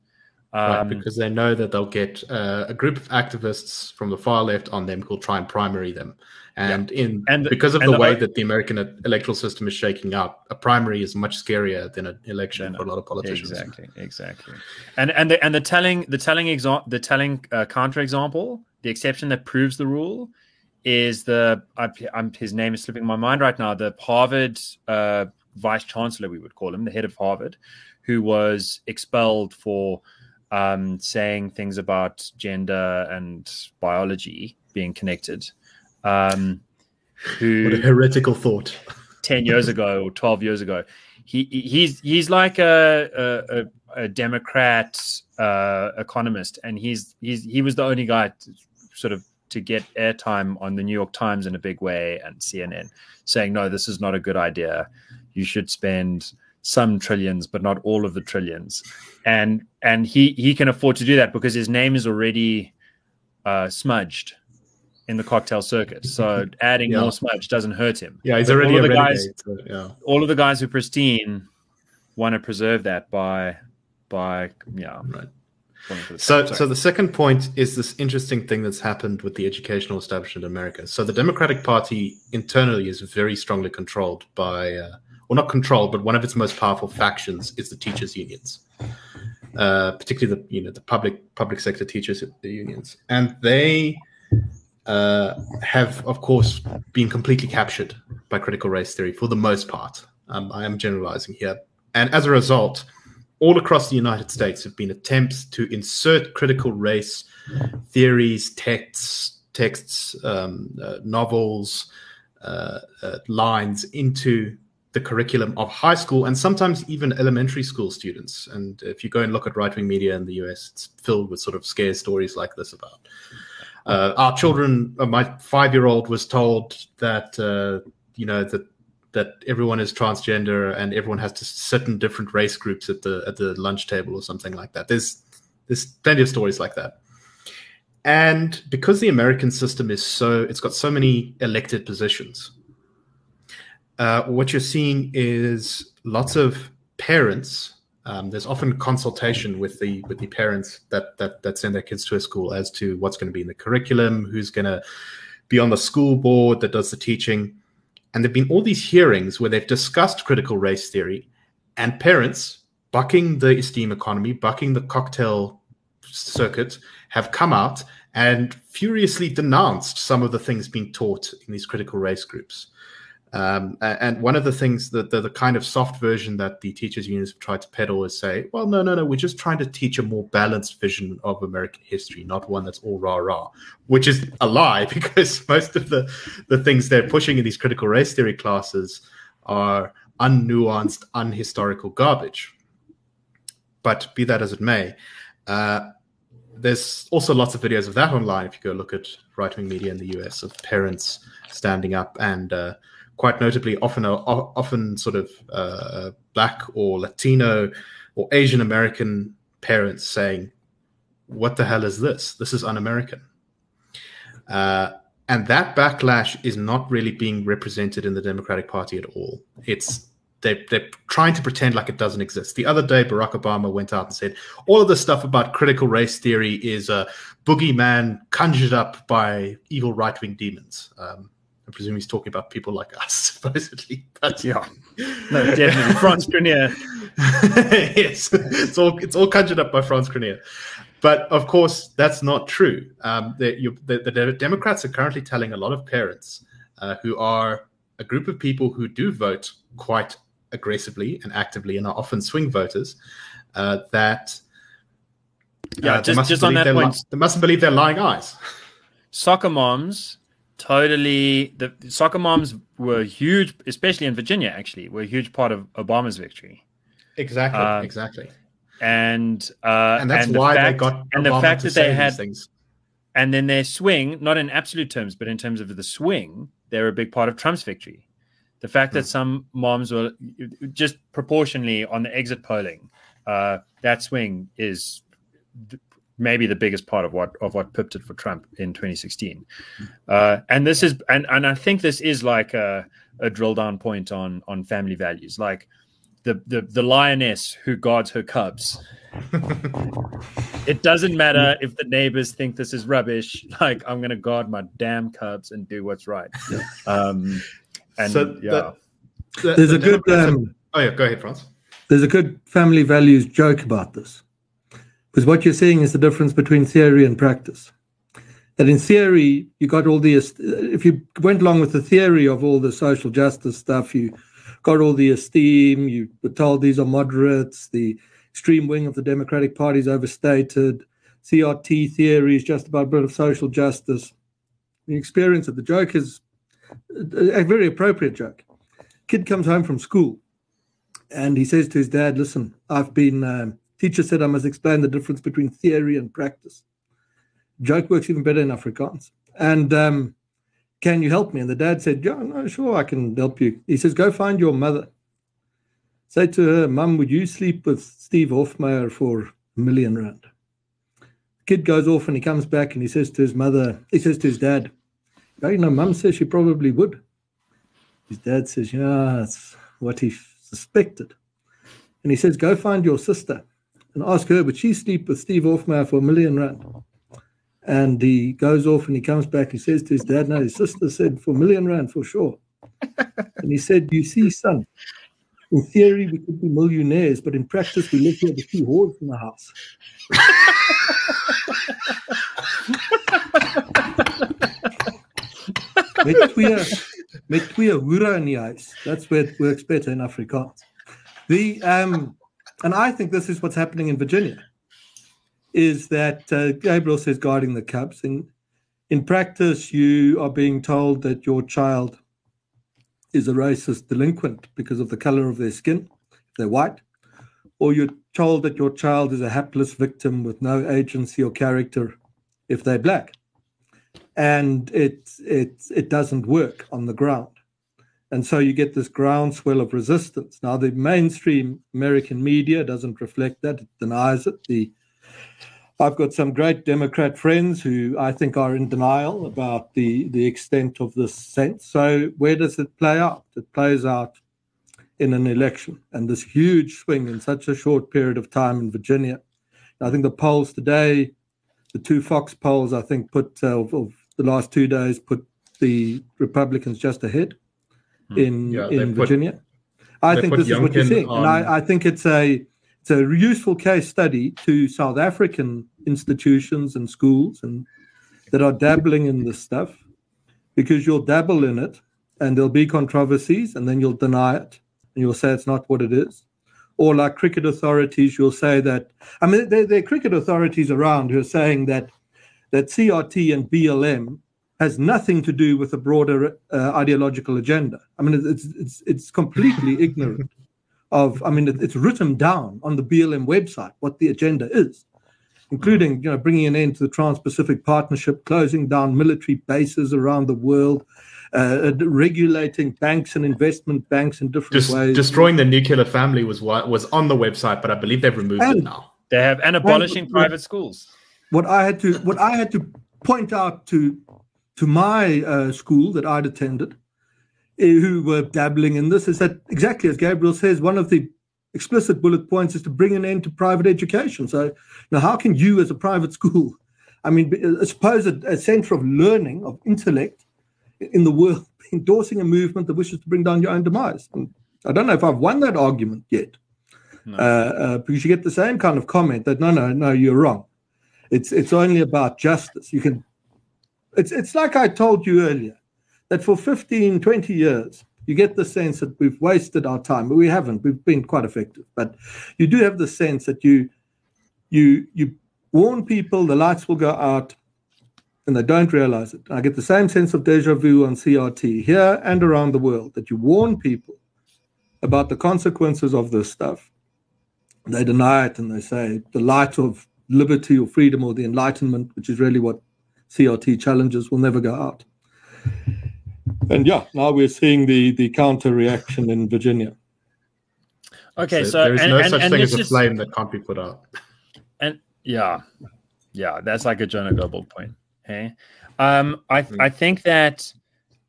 Um, right, because they know that they'll get uh, a group of activists from the far left on them who'll try and primary them. And yeah. in and because of the, the, way that the American electoral system is shaking up, a primary is much scarier than an election for a lot of politicians. Exactly, exactly. And and the and the telling the telling example the telling uh, counterexample, the exception that proves the rule, is the I, I'm, his name is slipping my mind right now. The Harvard uh, vice chancellor, we would call him, the head of Harvard, who was expelled for um, saying things about gender and biology being connected. Um, who what a heretical thought. ten years ago or twelve years ago, he he's he's like a a, a Democrat uh, economist, and he's he's he was the only guy to, sort of to get airtime on the New York Times in a big way and CNN, saying no, this is not a good idea. You should spend some trillions, but not all of the trillions. And and he he can afford to do that because his name is already uh, smudged in the cocktail circuit. So adding yeah. more smudge doesn't hurt him. Yeah, he's but already all of the guys. Yeah. All of the guys who pristine want to preserve that by by yeah. Right. So, so the second point is this interesting thing that's happened with the educational establishment in America. So the Democratic Party internally is very strongly controlled by uh, well, not controlled, but one of its most powerful factions is the teachers' unions, uh, particularly the you know the public public sector teachers the unions, and they uh, have, of course, been completely captured by critical race theory for the most part. Um, I am generalizing here, and as a result, all across the United States have been attempts to insert critical race theories, texts, texts, um, uh, novels, uh, uh, lines into the curriculum of high school and sometimes even elementary school students. And if you go and look at right wing media in the US, it's filled with sort of scare stories like this about Uh, our children, uh, my five-year-old was told that uh, you know that that everyone is transgender and everyone has to sit in different race groups at the at the lunch table or something like that. There's there's plenty of stories like that. And because the American system is so it's got so many elected positions, uh, what you're seeing is lots of parents. Um, there's often consultation with the with the parents that that that send their kids to a school as to what's going to be in the curriculum, who's going to be on the school board that does the teaching and there've been all these hearings where they've discussed critical race theory, and parents bucking the esteem economy, bucking the cocktail circuit, have come out and furiously denounced some of the things being taught in these critical race groups. Um, and one of the things that the, the, kind of soft version that the teachers unions have tried to peddle is say, well, no, no, no, we're just trying to teach a more balanced vision of American history, not one that's all rah rah, which is a lie because most of the, the things they're pushing in these critical race theory classes are unnuanced, unhistorical garbage. But be that as it may, uh, there's also lots of videos of that online if you go look at right wing media in the US of parents standing up and uh, quite notably, often often sort of uh, black or Latino or Asian American parents saying, "What the hell is this? This is un-American." Uh, and that backlash is not really being represented in the Democratic Party at all. It's they, they're trying to pretend like it doesn't exist. The other day, Barack Obama went out and said all of this stuff about critical race theory is a boogeyman conjured up by evil right wing demons. Um, I presume he's talking about people like us, supposedly. But yeah, no, definitely Frans Cronje. yes, it's all it's all conjured up by Frans Cronje. But of course, that's not true. Um, the, you, the, the, Democrats are currently telling a lot of parents uh, who are a group of people who do vote quite aggressively and actively and are often swing voters uh, that yeah, uh, just, just on that point, li- they mustn't believe their lying eyes. Soccer moms totally the soccer moms were huge, especially in Virginia. Actually, were a huge part of Obama's victory. Exactly, uh, exactly. And uh, and that's and why fact, they got and Obama the fact that they had things. And then their swing, not in absolute terms, but in terms of the swing, they're a big part of Trump's victory. The fact that hmm. some moms were just proportionally on the exit polling, uh, that swing is maybe the biggest part of what of what pipped it for Trump in 2016. Uh, and this is and and I think this is like a, a drill down point on on family values, like the the the lioness who guards her cubs. it doesn't matter if the neighbors think this is rubbish. Like I'm going to guard my damn cubs and do what's right. Um, and so yeah, the, the, there's the a good. Um, oh yeah, go ahead, Frans. There's a good family values joke about this. Because what you're seeing is the difference between theory and practice. That in theory, you got all the, if you went along with the theory of all the social justice stuff, you got all the esteem, you were told these are moderates, the extreme wing of the Democratic Party is overstated, CRT theory is just about a bit of social justice. The experience of the joke is a very appropriate joke. Kid comes home from school and he says to his dad, Listen, I've been. Um, Teacher said I must explain the difference between theory and practice. Joke works even better in Afrikaans. And um, can you help me? And the dad said, Yeah, no, sure, I can help you. He says, Go find your mother. Say to her, Mum, would you sleep with Steve Hofmeyr for a million rand? Kid goes off and he comes back and he says to his mother, he says to his dad, you know, Mum says she probably would. His dad says, Yeah, that's what he suspected. And he says, Go find your sister and ask her, would she sleep with Steve Hofmeyr for a million rand? And he goes off and he comes back. He says to his dad, No, his sister said for a million rand for sure. and he said, You see, son, in theory we could be millionaires, but in practice we live here with two whores in the house. met twee met twee hoere in die huis. That's where it works better in Afrikaans. The um and I think this is what's happening in Virginia, is that uh, Gabriel says guarding the Cubs. In, in practice, you are being told that your child is a racist delinquent because of the color of their skin, if they're white, or you're told that your child is a hapless victim with no agency or character if they're black. and it it it doesn't work on the ground. And so you get this groundswell of resistance. Now the mainstream American media doesn't reflect that; it denies it. The I've got some great Democrat friends who I think are in denial about the the extent of this sense. So where does it play out? It plays out in an election, and this huge swing in such a short period of time in Virginia. I think the polls today, the two Fox polls, I think put uh, of, of the last two days put the Republicans just ahead. In yeah, in Virginia. I think this is what you're seeing, on... and I, I think it's a it's a useful case study to South African institutions and schools and that are dabbling in this stuff, because you'll dabble in it and there'll be controversies, and then you'll deny it and you'll say it's not what it is. Or like cricket authorities, you'll say that. I mean, there, there are cricket authorities around who are saying that that CRT and BLM has nothing to do with a broader uh, ideological agenda. I mean, it's it's it's completely ignorant of. I mean, it's written down on the BLM website what the agenda is, including you know bringing an end to the Trans-Pacific Partnership, closing down military bases around the world. Uh, regulating banks and investment banks in different Just, ways. Destroying the nuclear family was what was on the website, but I believe they've removed and, it now. They have and abolishing and, private schools what I had to what I had to point out to to my uh, school that I'd attended, uh, who were dabbling in this, is that exactly as Gabriel says, one of the explicit bullet points is to bring an end to private education. So now, how can you, as a private school, I mean, I suppose a, a center of learning of intellect in the world, endorsing a movement that wishes to bring down your own demise? And I don't know if I've won that argument yet, no. uh, uh because you get the same kind of comment that no, no, no, you're wrong. It's it's only about justice. You can it's it's like I told you earlier that for 15, 20 years, you get the sense that we've wasted our time, but we haven't. We've been quite effective. But you do have the sense that you you you warn people, the lights will go out, and they don't realize it. I get the same sense of deja vu on CRT here and around the world that you warn people about the consequences of this stuff. They deny it and they say the light of liberty or freedom or the enlightenment, which is really what CRT challenges, will never go out. And yeah, now we're seeing the the counter reaction in Virginia. Okay, so, so there is no and, such and thing as a flame that can't be put out. And yeah, yeah, that's like a Jonah Goldberg point. Hey, um, I mm. I think that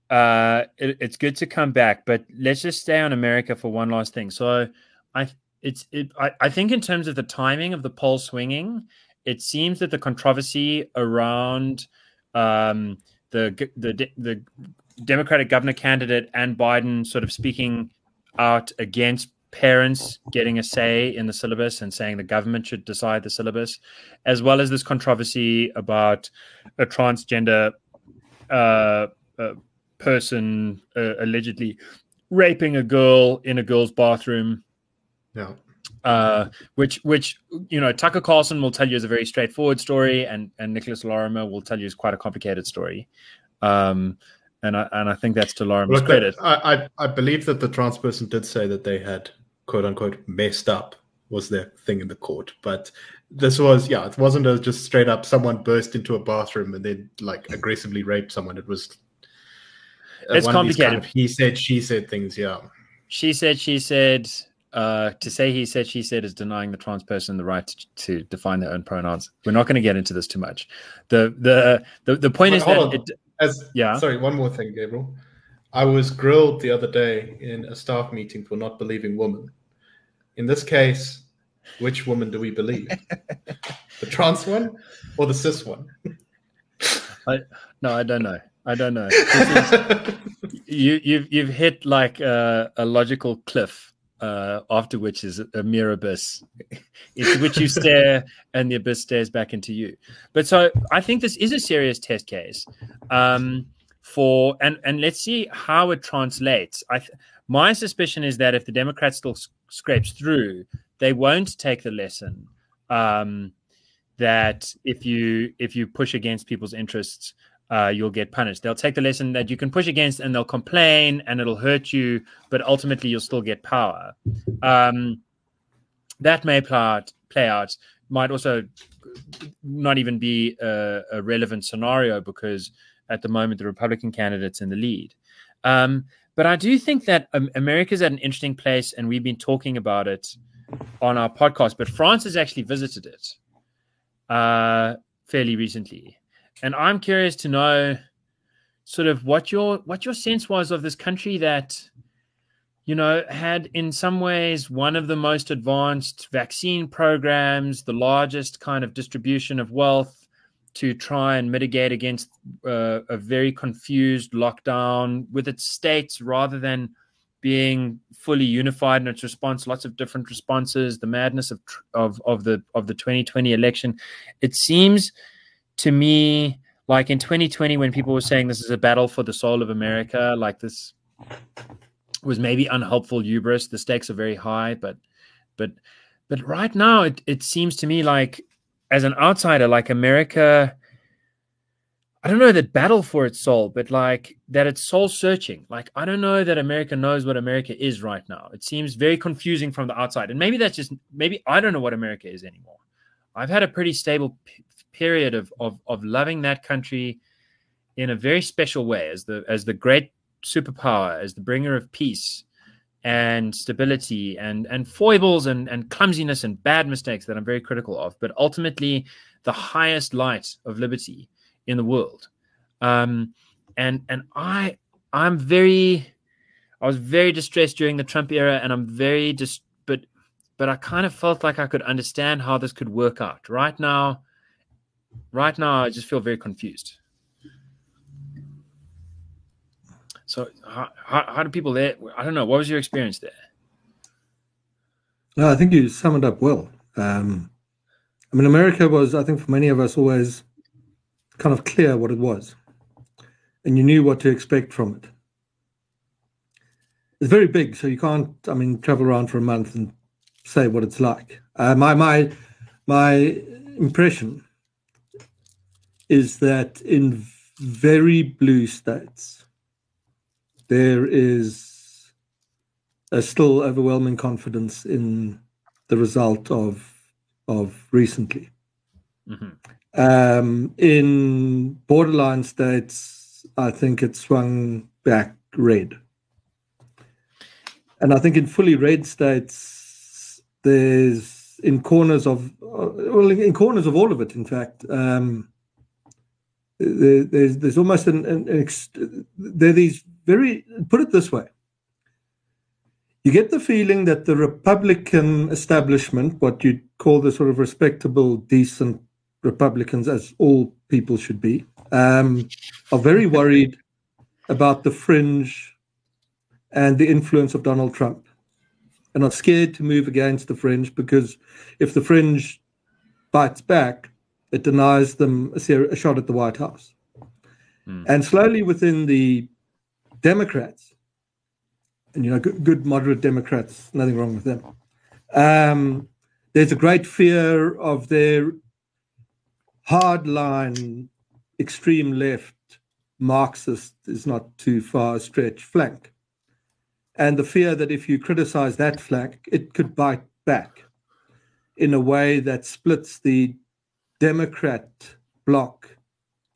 uh, it, it's good to come back, but let's just stay on America for one last thing. So I it's it, I, I think in terms of the timing of the poll swinging, it seems that the controversy around um, the the the Democratic governor candidate and Biden sort of speaking out against parents getting a say in the syllabus and saying the government should decide the syllabus, as well as this controversy about a transgender uh, uh, person uh, allegedly raping a girl in a girl's bathroom yeah. Uh, which, which you know, Tucker Carlson will tell you is a very straightforward story, and and Nicholas Lorimer will tell you is quite a complicated story. Um, and I and I think that's to Lorimer's Look, credit. I, I I believe that the trans person did say that they had quote unquote messed up was their thing in the court, but this was yeah, it wasn't a just straight up someone burst into a bathroom and then like aggressively raped someone. It was it's complicated. Kind of he said, she said things. Yeah, she said, she said uh, to say he said she said is denying the trans person the right to, to define their own pronouns. We're not going to get into this too much. The the the, the point is that it, as yeah. Sorry, one more thing, Gabriel. I was grilled the other day in a staff meeting for not believing women. In this case, which woman do we believe? the trans one or the cis one? I, no, I don't know. I don't know. Is, you, you've you've hit like a, a logical cliff uh, after which is a mere abyss into which you stare and the abyss stares back into you. But so I think this is a serious test case um, for, and, and let's see how it translates. I my suspicion is that if the Democrats still scrapes through, they won't take the lesson um, that if you if you push against people's interests, uh, you'll get punished. They'll take the lesson that you can push against and they'll complain and it'll hurt you, but ultimately you'll still get power. Um, that may play out, play out. might also not even be a, a, relevant scenario because at the moment the Republican candidate's in the lead. Um, but I do think that um, America's at an interesting place, and we've been talking about it on our podcast. But Frans has actually visited it uh, fairly recently, and I'm curious to know sort of what your what your sense was of this country that you know had in some ways one of the most advanced vaccine programs, the largest kind of distribution of wealth to try and mitigate against uh, a very confused lockdown with its states rather than being fully unified in its response lots of different responses the madness of of of the of the 2020 election. It seems to me like in 2020 when people were saying this is a battle for the soul of america like this was maybe unhelpful hubris the stakes are very high but but but right now it, it seems to me like as an outsider, like America, I don't know that battle for its soul, but like that it's soul searching. Like I don't know that America knows what America is right now. It seems very confusing from the outside, and maybe that's just maybe I don't know what America is anymore. I've had a pretty stable p- period of, of of loving that country in a very special way as the as the great superpower, as the bringer of peace, and stability and and foibles and and clumsiness and bad mistakes that I'm very critical of, but ultimately the highest light of liberty in the world. Um, and and I I'm very I was very distressed during the Trump era, and I'm very dis but but I kind of felt like I could understand how this could work out. Right now, right now I just feel very confused. So how, how, how do people there? I don't know. What was your experience there? No, I think you summed it up well. Um, I mean, America was, I think, for many of us, always kind of clear what it was, and you knew what to expect from it. It's very big, so you can't, I mean, travel around for a month and say what it's like. Uh, my my my impression is that in very blue states, there is a still overwhelming confidence in the result of of recently. Mm-hmm. Um, in borderline states, I think it swung back red, and I think in fully red states, there's in corners of well, in corners of all of it, in fact. Um, there, there's there's almost an, an, ex- there are these very put it this way. You get the feeling that the republican establishment what you'd call the sort of respectable decent republicans as all people should be um, are very worried about the fringe and the influence of donald trump and are scared to move against the fringe because if the fringe bites back it denies them a, a shot at the white house mm. and slowly within the Democrats, and you know, good, good moderate Democrats, nothing wrong with them. Um, there's a great fear of their hardline, extreme left, Marxist is not too far a stretch flank. And the fear that if you criticize that flank, it could bite back in a way that splits the Democrat bloc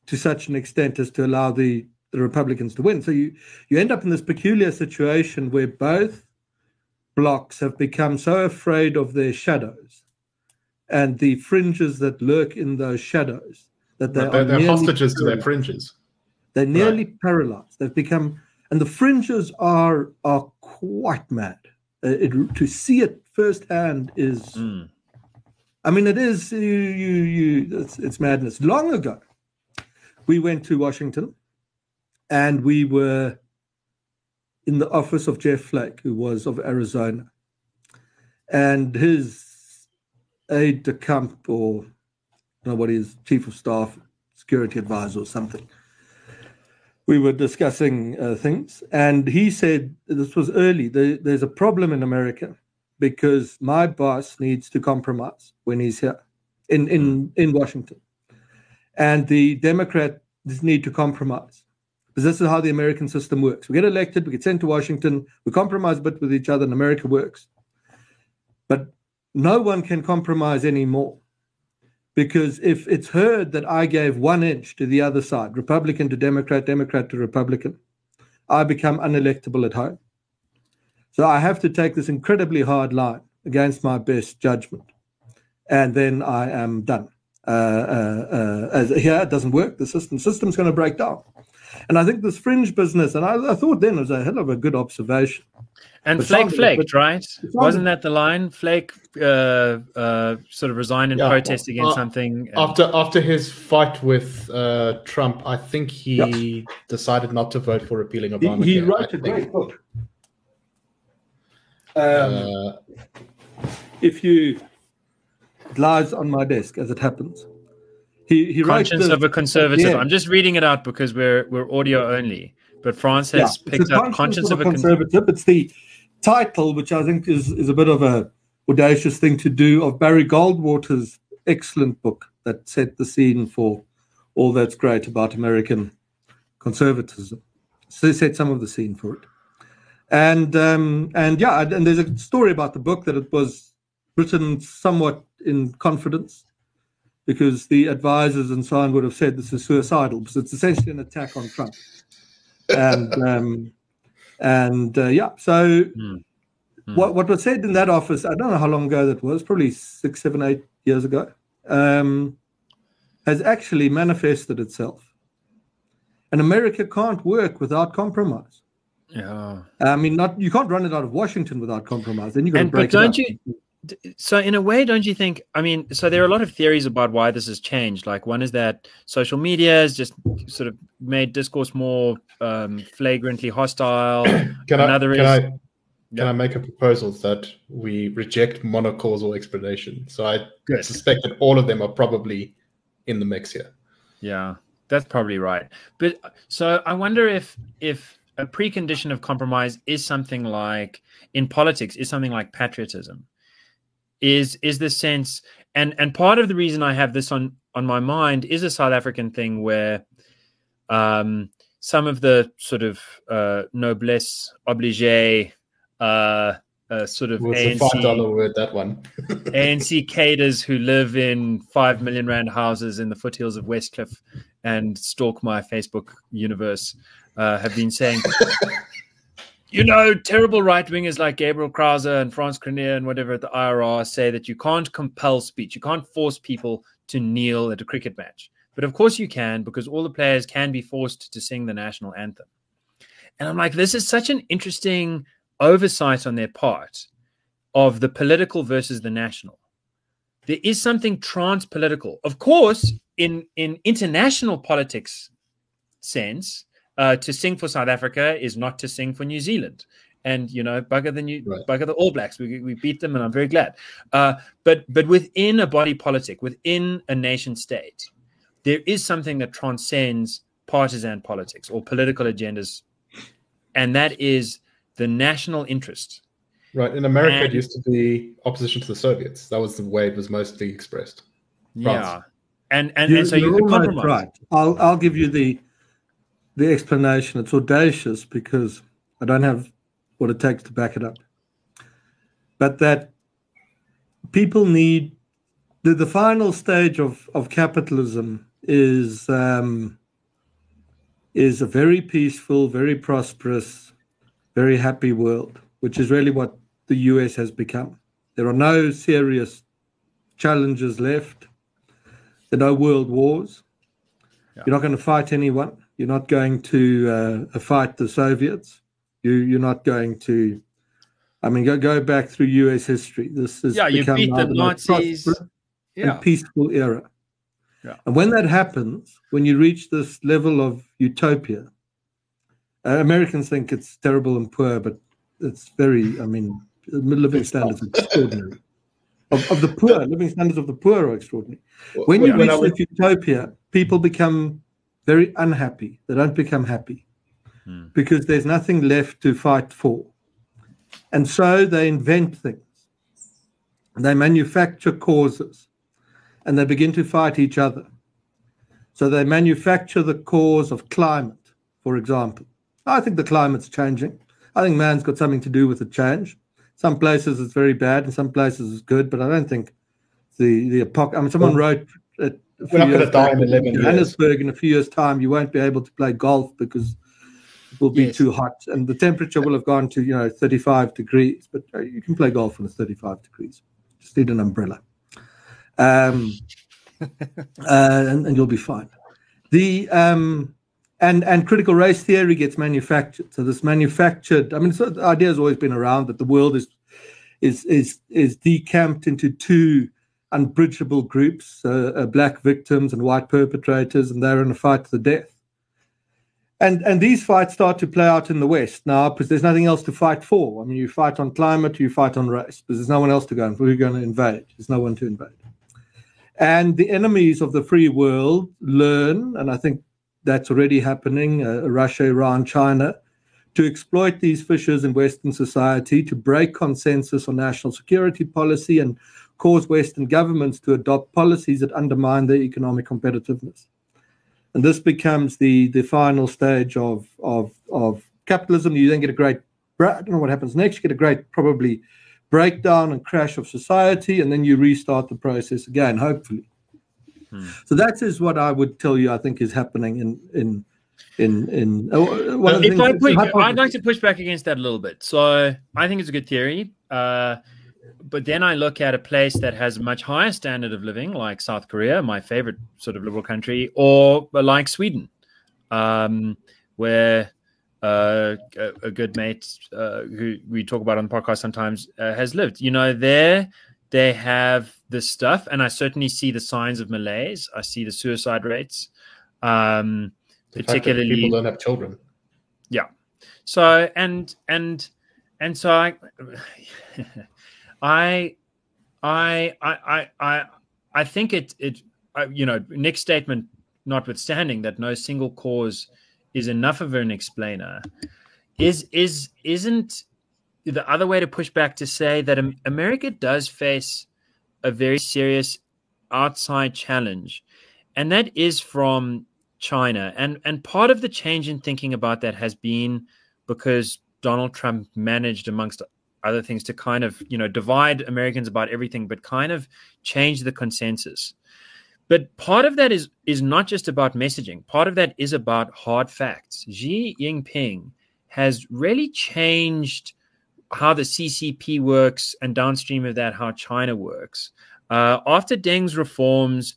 to such an extent as to allow the the Republicans to win. So you you end up in this peculiar situation where both blocks have become so afraid of their shadows and the fringes that lurk in those shadows that they they're, they're hostages paralyzed. to their fringes. They're nearly right. paralyzed. They've become, and the fringes are are quite mad. Uh, it, to see it firsthand is, mm. I mean, it is you you you. It's, it's madness. Long ago, we went to Washington and we were in the office of Jeff Flake, who was of Arizona, and his aide de camp, or I know what he chief of staff, security advisor, or something. We were discussing uh, things, and he said this was early. There, there's a problem in America because my boss needs to compromise when he's here in in hmm. in Washington, and the Democrats need to compromise because this is how the American system works. We get elected, we get sent to Washington, we compromise a bit with each other, and America works. But no one can compromise anymore Because if it's heard that I gave one inch to the other side, Republican to Democrat, Democrat to Republican, I become unelectable at home. So I have to take this incredibly hard line against my best judgment. And then I am done. Uh, uh, uh, as here, it doesn't work. The system system's going to break down. And I think this fringe business, and I, I thought then it was a hell of a good observation. And but Flake flaked, right? Wasn't that the line? Flake uh, uh, sort of resigned in yeah, protest against uh, something. After after his fight with uh, Trump, I think he decided not to vote for repealing Obamacare. He, he wrote a great book. Um, if you, it lies on my desk as it happens. He, he conscience of a conservative. Yeah. I'm just reading it out because we're we're audio only. But Frans has yeah, picked up conscience of a conservative. It's the title, which I think is, is a bit of a audacious thing to do, of Barry Goldwater's excellent book that set the scene for all that's great about American conservatism. So they set some of the scene for it. And um, and yeah, and there's a story about the book that it was written somewhat in confidence because the advisors and so on would have said this is suicidal because it's essentially an attack on Trump. And um, and uh, yeah, so mm. Mm. what what was said in that office, I don't know how long ago that was, probably six, seven, eight years ago, um, has actually manifested itself. And America can't work without compromise. Yeah, I mean, not you can't run it out of Washington without compromise. Then you got to break but don't you? so in a way don't you think i mean so there are a lot of theories about why this has changed like one is that social media has just sort of made discourse more um, flagrantly hostile can another I, can is I, can yeah. I make a proposal that we reject monocausal explanation so i Good. suspect that all of them are probably in the mix here yeah that's probably right but so i wonder if if a precondition of compromise is something like in politics is something like patriotism. Is is the sense and and part of the reason I have this on on my mind is a South African thing where um, some of the sort of uh, noblesse oblige uh, uh, sort of What's ANC, five dollar word that one. ANC cadres who live in five million rand houses in the foothills of Westcliff and stalk my Facebook universe uh, have been saying you know, terrible right wingers like Gabriel Crouse and Frans Cronje and whatever at the IRR say that you can't compel speech. You can't force people to kneel at a cricket match. But of course you can, because all the players can be forced to sing the national anthem. And I'm like, this is such an interesting oversight on their part of the political versus the national. There is something trans political. Of course, in, in international politics sense, uh, to sing for South Africa is not to sing for New Zealand. And you know, bugger the new, right. bugger the All Blacks. We, we beat them, and I'm very glad. Uh, but but within a body politic, within a nation state, there is something that transcends partisan politics or political agendas, and that is the national interest. Right. In America, and, it used to be opposition to the Soviets. That was the way it was mostly expressed. Frans. Yeah. And and, you, and so you can compromise. Right. I'll I'll give you the the explanation. It's audacious because I don't have what it takes to back it up. But that people need the, the final stage of, of capitalism is um, is a very peaceful, very prosperous, very happy world, which is really what the US has become. There are no serious challenges left. There are no world wars. Yeah. You're not going to fight anyone. You're not going to uh, fight the Soviets. You, you're not going to. I mean, go go back through U.S. history. This is yeah, you beat the Nazis. Yeah. And peaceful era. Yeah. And when that happens, when you reach this level of utopia, uh, Americans think it's terrible and poor, but it's very. I mean, living standards are extraordinary. Of, of the poor, living standards of the poor are extraordinary. When you reach this utopia, people become very unhappy. They don't become happy hmm. because there's nothing left to fight for. And so they invent things. They manufacture causes and they begin to fight each other. So they manufacture the cause of climate, for example. I think the climate's changing. I think man's got something to do with the change. Some places it's very bad, and some places it's good, but I don't think the the apoc- I mean, someone wrote at We're not going to die in 11 years. Johannesburg in a few years' time, you won't be able to play golf because it will be Yes. too hot, and the temperature will have gone to you know 35 degrees. But uh, you can play golf when it's 35 degrees. Just need an umbrella, um, uh, and, and you'll be fine. The um, and and critical race theory gets manufactured. So this manufactured. I mean, so the idea has always been around that the world is is is is decamped into two unbridgeable groups: uh, uh, black victims and white perpetrators, and they're in a fight to the death. And and these fights start to play out in the West now because there's nothing else to fight for. I mean, you fight on climate, you fight on race, because there's no one else to go and we're going to invade. There's no one to invade. And the enemies of the free world learn, and I think that's already happening, uh, Russia, Iran, China, to exploit these fissures in Western society, to break consensus on national security policy and cause Western governments to adopt policies that undermine their economic competitiveness. And this becomes the, the final stage of, of, of capitalism. You then get a great, I don't know what happens next, you get a great probably breakdown and crash of society, and then you restart the process again, hopefully. Hmm. So that is what I would tell you. I think is happening in in in in. Uh, one of the if I things- push, hypothesis. I'd like to push back against that a little bit. So I think it's a good theory. Uh, but then I look at a place that has a much higher standard of living, like South Korea, my favorite sort of liberal country, or like Sweden, um, where uh, a, a good mate uh, who we talk about on the podcast sometimes uh, has lived. You know, there they have this stuff, and I certainly see the signs of malaise. I see the suicide rates. Um, The particularly people don't have children. Yeah. So and and and so I, I, I, I, I, I think it it you know Nick's statement, notwithstanding that no single cause is enough of an explainer, is is isn't the other way to push back to say that America does face a very serious outside challenge, and that is from China, and and part of the change in thinking about that has been because Donald Trump managed, amongst other things, to kind of you know divide Americans about everything, but kind of change the consensus. But part of that is is not just about messaging. Part of that is about hard facts. Xi Jinping has really changed how the CCP works, and downstream of that, how China works. Uh, after Deng's reforms,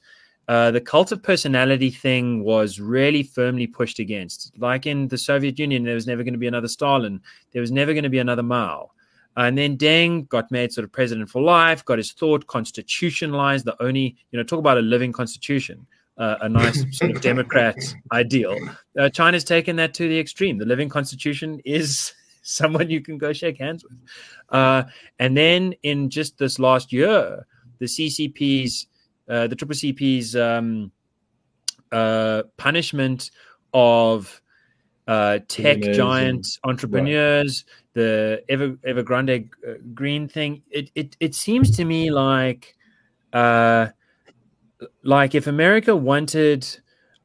uh, the cult of personality thing was really firmly pushed against. Like in the Soviet Union, there was never going to be another Stalin. There was never going to be another Mao. And then Deng got made sort of president for life, got his thought constitutionalized, the only, you know, talk about a living constitution, uh, a nice sort of Democrat ideal. Uh, China's taken that to the extreme. The living constitution is someone you can go shake hands with. Uh, and then in just this last year, the CCP's uh, the Triple CP's um, uh, punishment of uh, tech giant entrepreneurs, the Ever Evergrande uh, Green thing. It, it it seems to me like uh, like if America wanted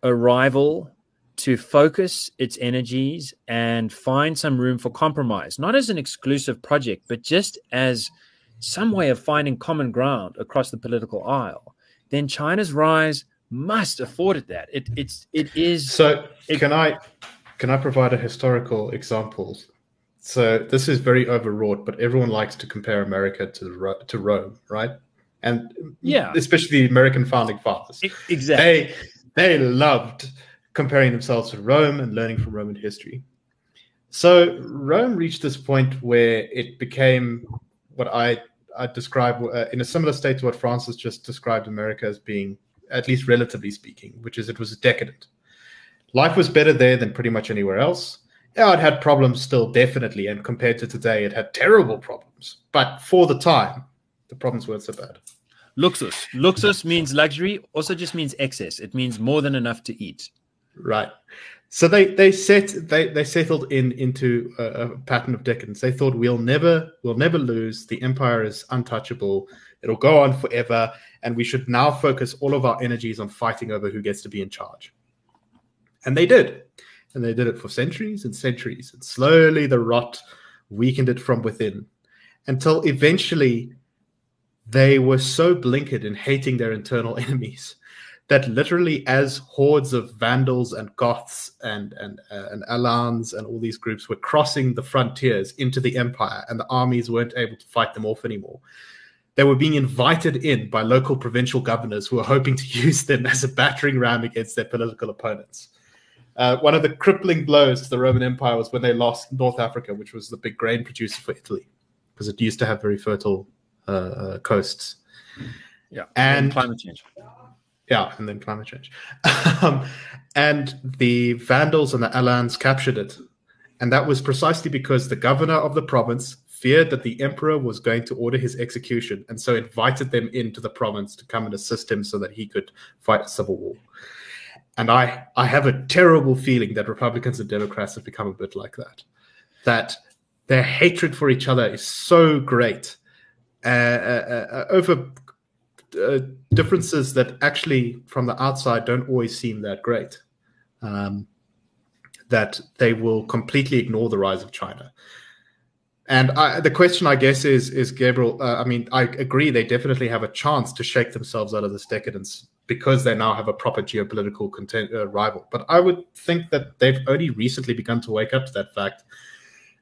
a rival to focus its energies and find some room for compromise, not as an exclusive project, but just as some way of finding common ground across the political aisle, then China's rise must afford it that. It it's it is So It- can I can I provide a historical example? So this is very overwrought, but everyone likes to compare America to Ro- to Rome, right? And Yeah. especially the American founding fathers. exactly They they loved comparing themselves to Rome and learning from Roman history. So Rome reached this point where it became what I I describe uh, in a similar state to what Francis just described America as being, at least relatively speaking, which is it was decadent. Life was better there than pretty much anywhere else. Yeah, it had problems still, definitely, and compared to today, it had terrible problems. But for the time, the problems weren't so bad. luxus. Luxus means luxury. Also, just means excess. It means more than enough to eat. Right. So they they set they they settled in into a, a pattern of decadence. They thought we'll never we'll never lose. The empire is untouchable. It'll go on forever, and we should now focus all of our energies on fighting over who gets to be in charge. And they did, and they did it for centuries and centuries. And slowly, the rot weakened it from within, until eventually, they were so blinkered in hating their internal enemies that literally as hordes of vandals and goths and and uh, and alans and all these groups were crossing the frontiers into the empire and the armies weren't able to fight them off anymore they were being invited in by local provincial governors who were hoping to use them as a battering ram against their political opponents uh, one of the crippling blows to the roman empire was when they lost north africa which was the big grain producer for italy because it used to have very fertile uh, uh coasts Yeah, And- climate change. yeah, and then climate change. um, and the Vandals and the Alans captured it. And that was precisely because the governor of the province feared that the emperor was going to order his execution and so invited them into the province to come and assist him so that he could fight a civil war. And I, I have a terrible feeling that Republicans and Democrats have become a bit like that. That their hatred for each other is so great uh, uh, uh, over uh, differences that actually from the outside don't always seem that great. Um, that they will completely ignore the rise of China. And I, the question, I guess, is is Gabriel. Uh, I mean, I agree they definitely have a chance to shake themselves out of this decadence because they now have a proper geopolitical content, uh, rival. But I would think that they've only recently begun to wake up to that fact,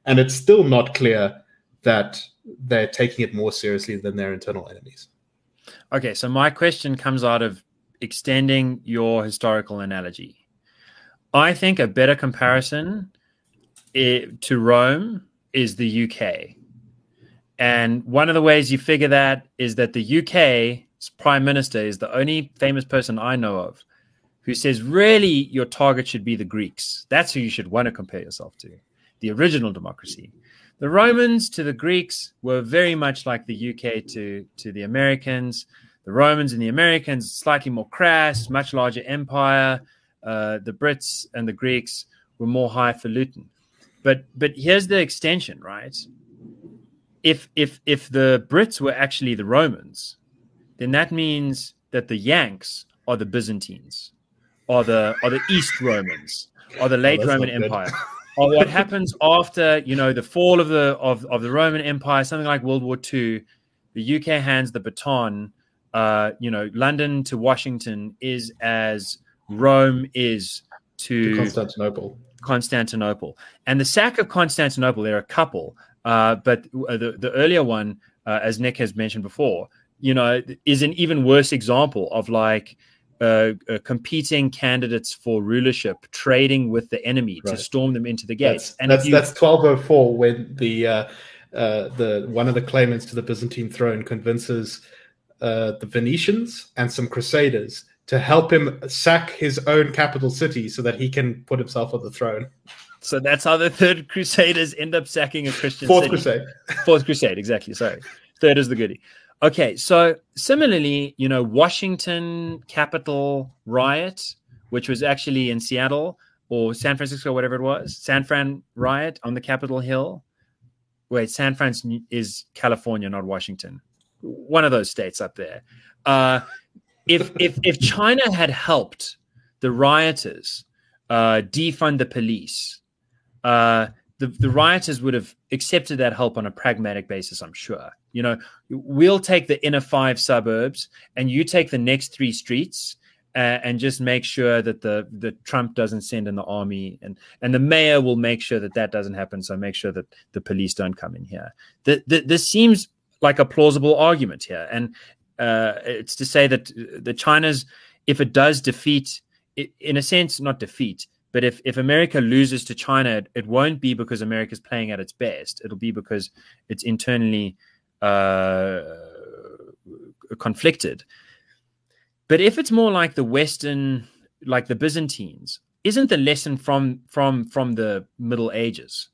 and it's still not clear that they're taking it more seriously than their internal enemies. Okay, so my question comes out of extending your historical analogy. I think a better comparison i- to Rome is the UK. And one of the ways you figure that is that the UK's prime minister is the only famous person I know of who says, really, your target should be the Greeks. That's who you should want to compare yourself to, the original democracy. The Romans to the Greeks were very much like the UK to, to the Americans. The Romans and the Americans, slightly more crass, much larger empire. Uh, the Brits and the Greeks were more highfalutin. But but here's the extension, right? If if if the Brits were actually the Romans, then that means that the Yanks are the Byzantines, or the or the East Romans, or the late that's Roman. Empire, or what happens after you know the fall of the of, of the Roman Empire, something like World War II. The UK hands the baton. Uh, you know, London to Washington is as Rome is To Constantinople. Constantinople. And the sack of Constantinople, there are a couple, uh, but uh, the, the earlier one, uh, as Nick has mentioned before, you know, is an even worse example of like uh, uh, competing candidates for rulership trading with the enemy to storm them into the gates. That's and that's, you, that's twelve oh four when the uh, uh, the one of the claimants to the Byzantine throne convinces uh, the Venetians and some Crusaders to help him sack his own capital city so that he can put himself on the throne. so that's how the third Crusaders end up sacking a Christian Fourth city. Crusade. Fourth Crusade, exactly. Sorry. Third is the goodie. Okay, so similarly, you know, Washington Capitol riot, which was actually in Seattle or San Francisco, whatever it was, San Fran riot on the Capitol Hill. Wait, San Fran is California, not Washington. One of those states up there. Uh, if if if China had helped the rioters uh, defund the police, uh, the, the rioters would have accepted that help on a pragmatic basis, I'm sure. You know, we'll take the inner five suburbs and you take the next three streets uh, and just make sure that the, the Trump doesn't send in the army and, and the mayor will make sure that that doesn't happen. So make sure that the police don't come in here. The, the, this seems like a plausible argument here. And uh, it's to say that the China's, if it does defeat, in a sense, not defeat, but if, if America loses to China, it, it won't be because America's playing at its best. It'll be because it's internally uh, conflicted. But if it's more like the Western, like the Byzantines, isn't the lesson from from from the Middle Ages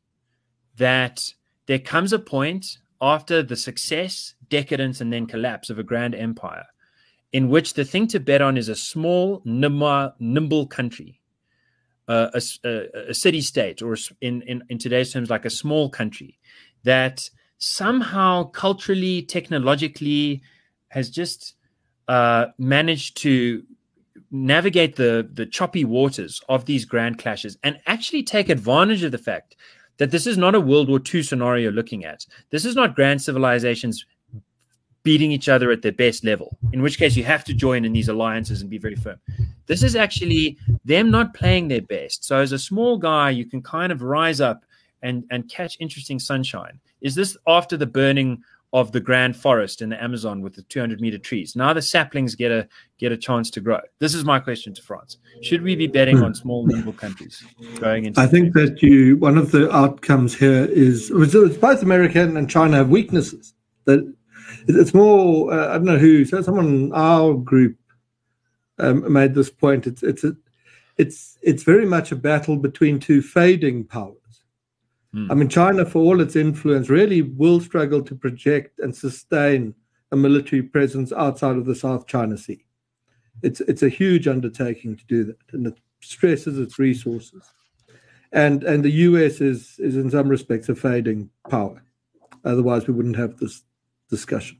that there comes a point after the success, decadence, and then collapse of a grand empire, in which the thing to bet on is a small, nimble, country, uh, a, a, a city state, or in, in, in today's terms, like a small country that somehow culturally, technologically has just uh, managed to navigate the the choppy waters of these grand clashes and actually take advantage of the fact that this is not a World War II scenario looking at. This is not grand civilizations beating each other at their best level, in which case you have to join in these alliances and be very firm. This is actually them not playing their best. So as a small guy, you can kind of rise up and, and catch interesting sunshine. Is this after the burning of the grand forest in the Amazon with the 200 meter trees? Now the saplings get a get a chance to grow. This is my question to Frans. Should we be betting hmm. on small nimble countries going into? I think that you one of the outcomes here is both America and China have weaknesses that it's more uh, I don't know who so someone in our group um, made this point. It's it's a, it's it's very much a battle between two fading powers. Mm. I mean, China, for all its influence, really will struggle to project and sustain a military presence outside of the South China Sea. It's it's a huge undertaking to do that, and it stresses its resources. And and the US is is in some respects a fading power. Otherwise, we wouldn't have this discussion.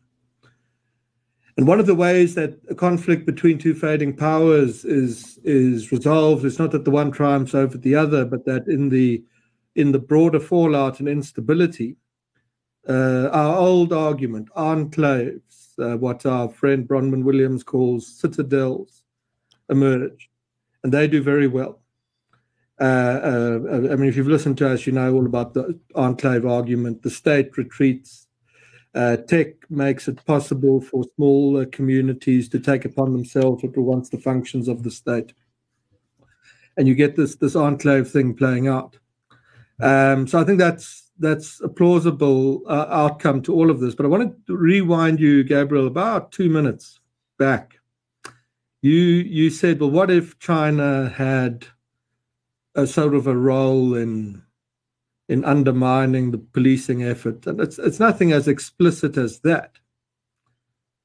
And one of the ways that a conflict between two fading powers is is resolved is not that the one triumphs over the other, but that in the in the broader fallout and instability, uh, our old argument, enclaves, uh, what our friend Bronwyn Williams calls citadels, emerge, and they do very well. Uh, uh I mean, if you've listened to us, you know all about the enclave argument. The state retreats uh, tech makes it possible for small communities to take upon themselves what wants the functions of the state, and you get this this enclave thing playing out. Um, so I think that's that's a plausible uh, outcome to all of this. But I want to rewind you, Gabriel, about two minutes back. You you said, well, what if China had a sort of a role in in undermining the policing effort. And it's it's nothing as explicit as that.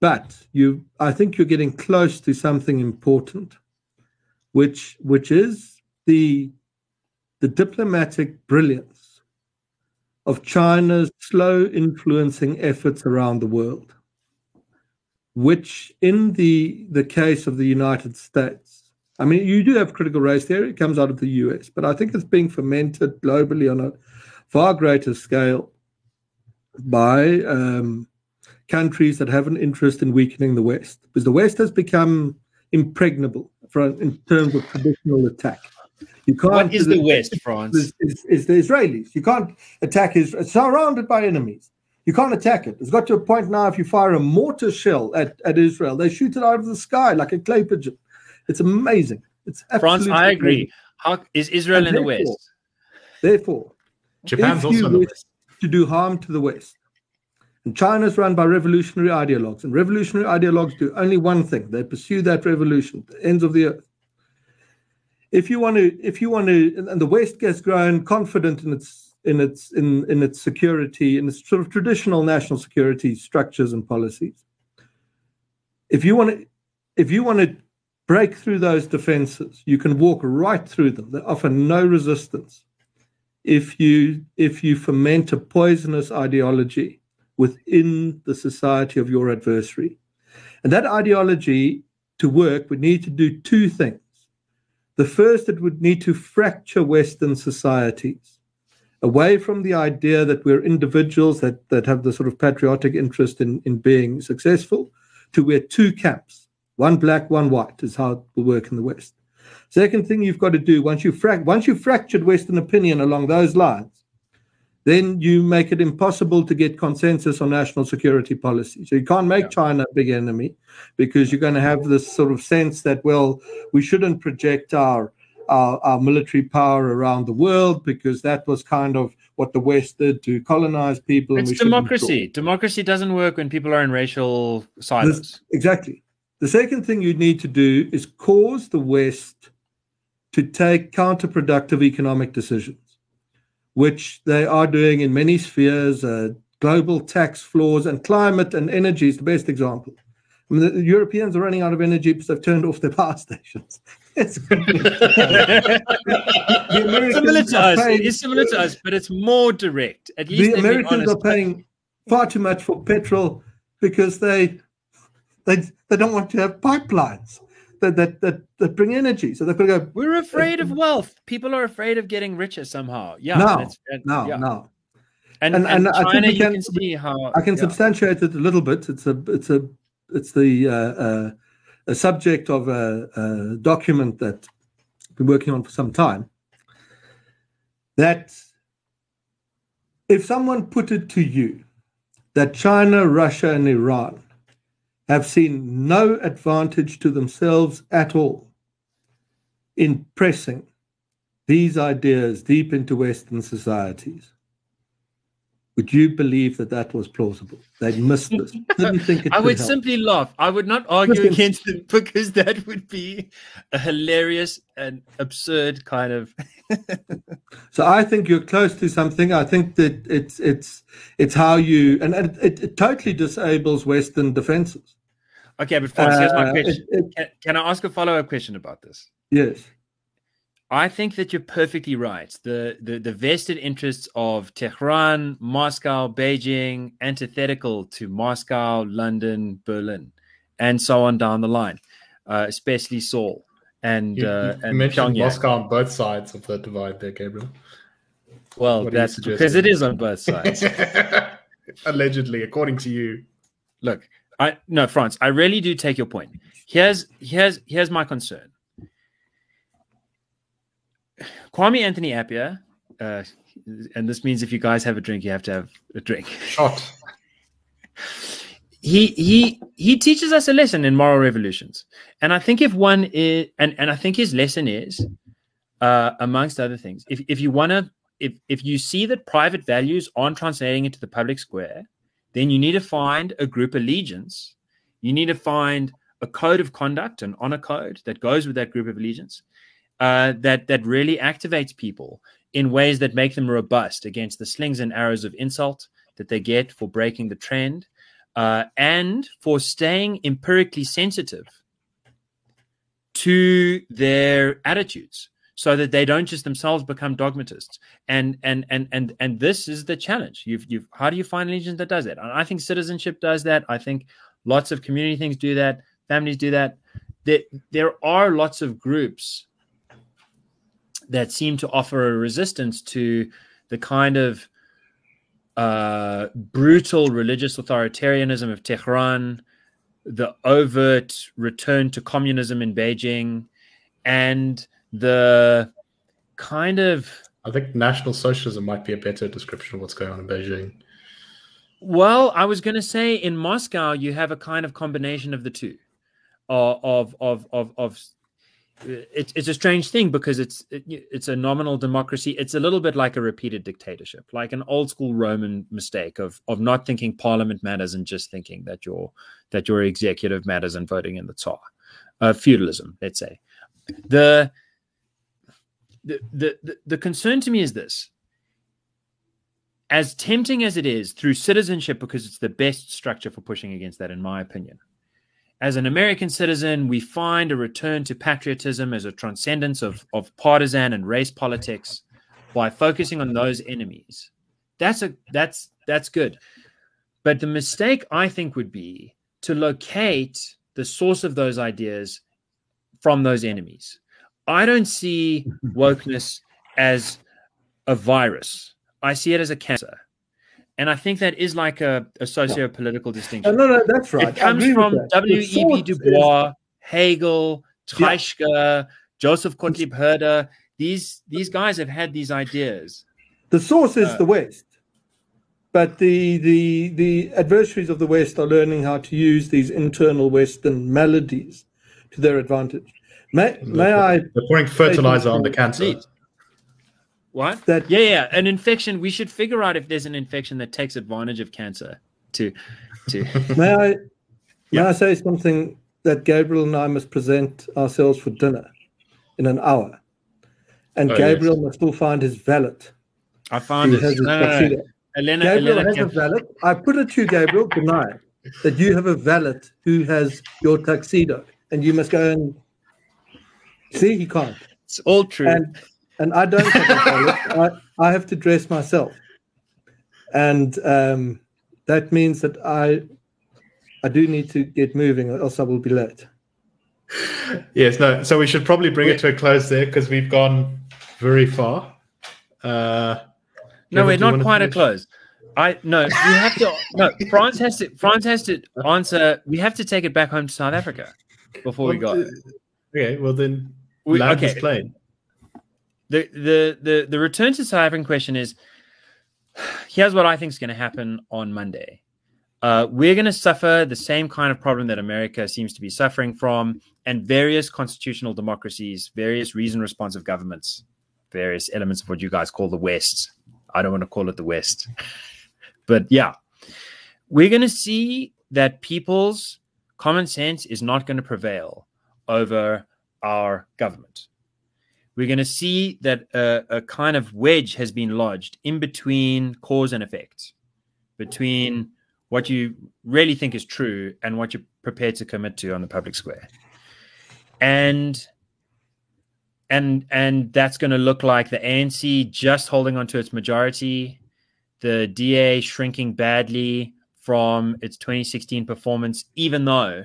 But you I think you're getting close to something important, which which is the the diplomatic brilliance of China's slow influencing efforts around the world, which in the the case of the United States, I mean, you do have critical race theory, it comes out of the US, but I think it's being fermented globally on a far greater scale by um, countries that have an interest in weakening the West, because the West has become impregnable for, in terms of traditional attack. You can't. What is the, the West, Frans? Is, is, the Israelis. You can't attack Israel. It's surrounded by enemies. You can't attack it. It's got to a point now. If you fire a mortar shell at, at Israel, they shoot it out of the sky like a clay pigeon. It's amazing. It's Frans. I agree. Amazing. How is Israel and in the West? Therefore, Japan's if also you to do harm to the West. And China is run by revolutionary ideologues, and revolutionary ideologues do only one thing: they pursue that revolution, the ends of the earth. If you want to, if you want to, and the West has grown confident in its in its in in its security, in its sort of traditional national security structures and policies. If you want to, if you want to break through those defenses, you can walk right through them. They offer no resistance if you if you foment a poisonous ideology within the society of your adversary. And that ideology to work would need to do two things. The first, it would need to fracture Western societies away from the idea that we're individuals that, that have the sort of patriotic interest in, in being successful, to we're two camps, one black, one white, is how it will work in the West. Second thing you've got to do once you frac- once you've fractured Western opinion along those lines, then you make it impossible to get consensus on national security policy. So you can't make yeah. China a big enemy because you're going to have this sort of sense that well, we shouldn't project our our, our military power around the world because that was kind of what the West did to colonize people. It's democracy. Democracy doesn't work when people are in racial silos. This, exactly. The second thing you need to do is cause the West to take counterproductive economic decisions, which they are doing in many spheres. Uh, global tax floors and climate and energy is the best example. I mean, the Europeans are running out of energy because they've turned off their power stations. It's similar to us. Paying, it's similar to us, but it's more direct. At least the Americans are paying far too much for petrol because they they they don't want to have pipelines that that that, that bring energy. So they're going to go. We're afraid of wealth. People are afraid of getting richer somehow. Yeah. No, no, yeah. no. And, And- and, and I think China, we can- can see how I can yeah. substantiate it a little bit. It's a it's a it's the uh, uh, a subject of a, a document that I've been working on for some time. That if someone put it to you that China, Russia, and Iran have seen no advantage to themselves at all in pressing these ideas deep into Western societies, would you believe that that was plausible? They missed this. Didn't think it I would help. simply laugh. I would not argue against it because that would be a hilarious and absurd kind of. So I think you're close to something. I think that it's it's it's how you and it, it, it totally disables Western defenses. Okay, but Frans, here's my Uh, question. it- it- Can, can I ask a follow up question about this? yes. I think that you're perfectly right. The, the the vested interests of Tehran, Moscow, Beijing, antithetical to Moscow, London, Berlin, and so on down the line, uh, especially Seoul and You, uh, you and mentioned Pyongyang. Moscow on both sides of the divide there, Gabriel. Well, What that's because it is on both sides. Allegedly, according to you. Look, I no, Frans. I really do take your point. Here's here's here's my concern. Kwame Anthony Appiah, uh, and this means if you guys have a drink, you have to have a drink. Shot. He he he teaches us a lesson in moral revolutions, and I think if one is, and and I think his lesson is, uh, amongst other things, if if you want to, if if you see that private values aren't translating into the public square, then you need to find a group allegiance. You need to find a code of conduct, an honor code that goes with that group of allegiance, uh, that that really activates people in ways that make them robust against the slings and arrows of insult that they get for breaking the trend, uh, and for staying empirically sensitive to their attitudes so that they don't just themselves become dogmatists. And and and and and this is the challenge. You've you've how do you find allegiance that does that? And i think citizenship does that. I think lots of community things do that. Families do that. There, there are lots of groups that seem to offer a resistance to the kind of uh, brutal religious authoritarianism of Tehran, the overt return to communism in Beijing, and the kind of I think National Socialism might be a better description of what's going on in Beijing. well, I was going to say in Moscow you have a kind of combination of the two, uh, of of of of. It's it's a strange thing because it's it, it's a nominal democracy. It's a little bit like a repeated dictatorship, like an old school Roman mistake of of not thinking parliament matters and just thinking that your that your executive matters and voting in the Tsar. Uh, feudalism, let's say. The the, the the concern to me is this. As tempting as it is through citizenship because it's the best structure for pushing against that in my opinion as an american citizen we find a return to patriotism as a transcendence of, of partisan and race politics by focusing on those enemies. That's a that's that's good. But the mistake i think would be to locate the source of those ideas from those enemies i don't see wokeness as a virus I see it as a cancer. And I think that is like a, a socio-political No, distinction. no, no, that's right. It comes from W.E.B. Du is- Bois, Hegel, Treitschke, Joseph Gottlieb Herder. These these guys have had these ideas. The source is Uh, the West, but the the the adversaries of the West are learning how to use these internal Western melodies to their advantage. May may I They're pouring fertilizer on the cancer. Please. What? that Yeah, yeah. An infection. We should figure out if there's an infection that takes advantage of cancer to to may I may Yeah. I say something that Gabriel and I must present ourselves for dinner in an hour, and Oh, Gabriel must still find his valet. I found who it. has his No, no, no. tuxedo. Elena, Gabriel Elena has a valet. I put it to you, Gabriel, tonight that you have a valet who has your tuxedo, and you must go and see. He can't, it's all true. and and I don't have a valet. I, I have to dress myself, and um, that means that I I do need to get moving, or else I will be late. Yes, no. So we should probably bring it to a close there because we've gone very far. Uh, no, we're not wanna quite a close. I no, we have to no. Frans has to. Frans has to answer. We have to take it back home to South Africa before we Well, go. Okay, well then, We- okay. plane. the the the the return to South African question is here's what I think is going to happen on Monday. Uh, we're going to suffer the same kind of problem that America seems to be suffering from, and various constitutional democracies, various reason responsive governments, various elements of what you guys call the West. I don't want to call it the West, but yeah, we're going to see that people's common sense is not going to prevail over our government we're going to see that a, a kind of wedge has been lodged in between cause and effect, between what you really think is true and what you're prepared to commit to on the public square. And and and that's going to look like the ANC just holding on to its majority, the DA shrinking badly from its 2016 performance, even though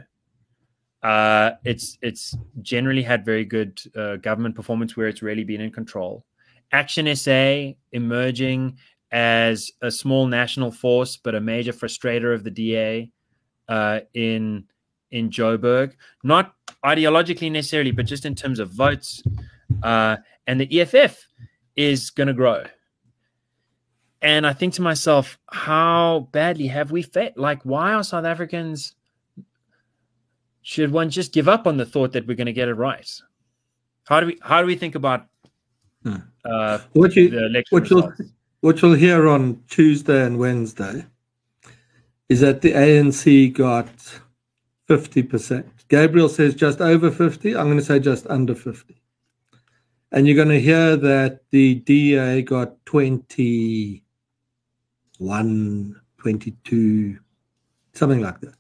uh, it's it's generally had very good uh, government performance where it's really been in control. Action SA emerging as a small national force, but a major frustrator of the DA uh, in in Joburg, not ideologically necessarily, but just in terms of votes. Uh, and the EFF is going to grow. And I think to myself, how badly have we failed? Like, why are South Africans? Should one just give up on the thought that we're going to get it right? How do we how do we think about Hmm. uh, What you the election what you'll what you'll hear on Tuesday and Wednesday is that the ANC got fifty percent. Gabriel says just over fifty. I'm going to say just under fifty. And you're going to hear that the DA got 21, 22, something like that.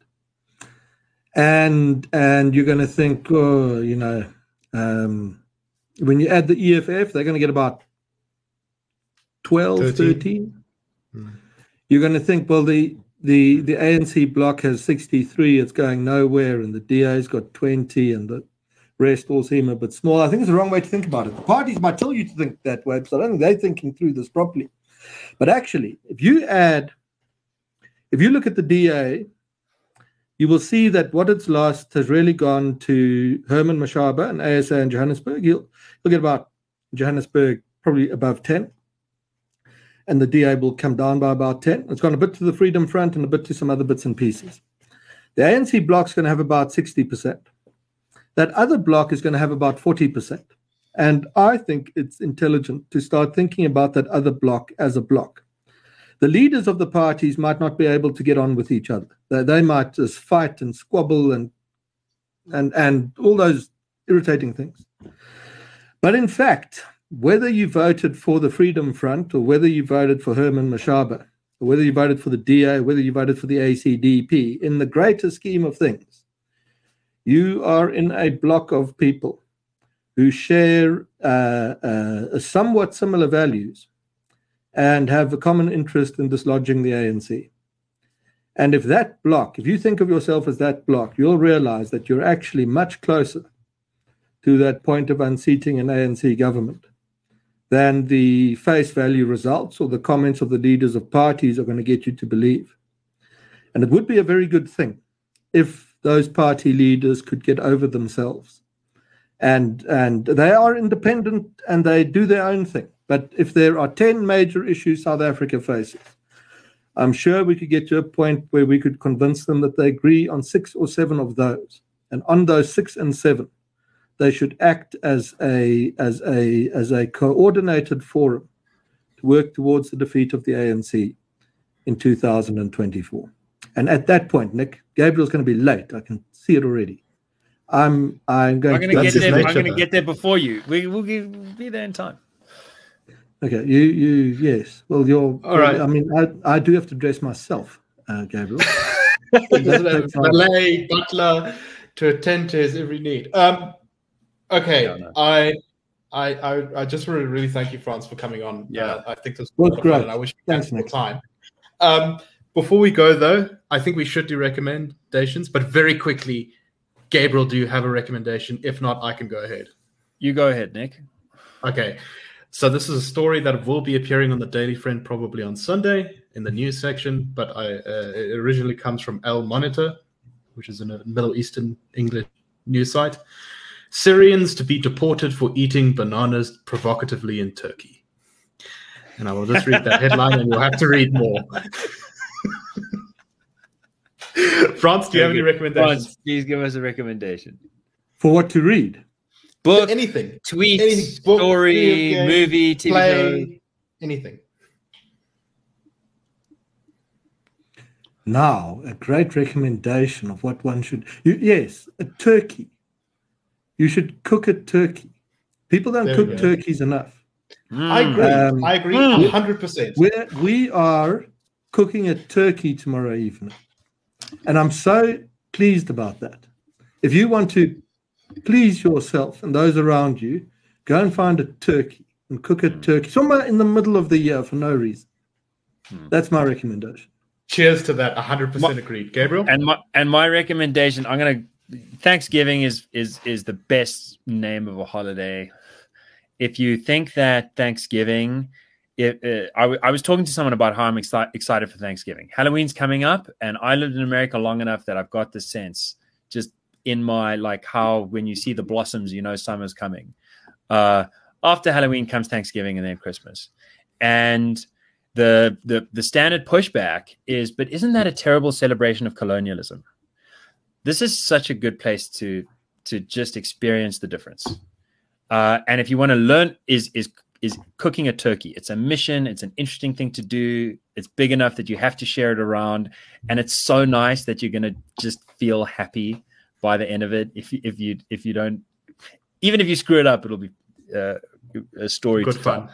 And and you're going to think, oh, you know, um, when you add the EFF, they're going to get about 12, 13. 13. Hmm. You're going to think, well, the the the ANC block has 63, it's going nowhere, and the DA's got 20, and the rest all seem a bit small. I think it's the wrong way to think about it. The parties might tell you to think that way, but I don't think they're thinking through this properly. But actually, if you add, if you look at the DA, you will see that what it's lost has really gone to Herman Mashaba and ASA in Johannesburg. You'll, you'll get about Johannesburg probably above 10 and the DA will come down by about 10. It's gone a bit to the Freedom Front and a bit to some other bits and pieces. The ANC block's going to have about 60%. That other block is going to have about 40%. And I think it's intelligent to start thinking about that other block as a block. The leaders of the parties might not be able to get on with each other. They, they might just fight and squabble and and and all those irritating things. But in fact, whether you voted for the Freedom Front or whether you voted for Herman Mashaba, or whether you voted for the DA, whether you voted for the ACDP, in the greater scheme of things, you are in a block of people who share uh, uh, somewhat similar values and have a common interest in dislodging the ANC. And if that block, if you think of yourself as that block, you'll realize that you're actually much closer to that point of unseating an ANC government than the face value results or the comments of the leaders of parties are going to get you to believe. And it would be a very good thing if those party leaders could get over themselves. And and they are independent and they do their own thing. But if there are 10 major issues South Africa faces, I'm sure we could get to a point where we could convince them that they agree on six or seven of those. And on those six and seven, they should act as a as a as a coordinated forum to work towards the defeat of the ANC in 2024. And at that point, Nick, Gabriel's going to be late. I can see it already. I'm I'm going I'm to going to That's get there. I'm going to get there before you. We will be there in time. Okay, you you yes. Well, you're All right. I mean, I I do have to dress myself, uh, Gabriel. He doesn't have That's fine. valet, butler to attend to his every need. Um, okay, No, no. I, I, I, I just want to really thank you, Frans, for coming on. Yeah. Uh, I think this Was was a lot of fun, great. and I wish we had Thanks, more time. Um, before we go, though, I think we should do recommendations, but very quickly, Gabriel, do you have a recommendation? If not, I can go ahead. You go ahead, Nick. Okay. So this is a story that will be appearing on the Daily Friend probably on Sunday in the news section, but I, uh, it originally comes from Al Monitor, which is a Middle Eastern English news site. Syrians to be deported for eating bananas provocatively in Turkey. And I will just read that headline and you'll have to read more. Frans, do you have any recommendations? Frans, please give us a recommendation. For what to read? Book, anything, tweet, anything. Book, story, game, movie, TV show. anything. Now, a great recommendation of what one should. You, yes, a turkey. You should cook a turkey. People don't There cook turkeys enough. I Mm. agree. Um, I agree mm. hundred percent. We're, we are cooking a turkey tomorrow evening. And I'm so pleased about that. If you want to please yourself and those around you, go and find a turkey and cook a turkey somewhere in the middle of the year for no reason. Hmm. That's my recommendation. Cheers to that. hundred percent agreed. Gabriel. And my and my recommendation, I'm gonna Thanksgiving is is is the best name of a holiday. If you think that Thanksgiving, if, uh, I, w- I was talking to someone about how I'm exci- excited for Thanksgiving. Halloween's coming up, and I lived in America long enough that I've got the sense, just in my like how when you see the blossoms, you know summer's coming. Uh, after Halloween comes Thanksgiving and then Christmas, and the the the standard pushback is, but isn't that a terrible celebration of colonialism? This is such a good place to to just experience the difference. Uh, and if you want to learn, is is is cooking a turkey. It's a mission. It's an interesting thing to do. It's big enough that you have to share it around, and it's so nice that you're gonna just feel happy by the end of it. If you, if you if you don't, even if you screw it up, it'll be uh, a story Good to tell. fun.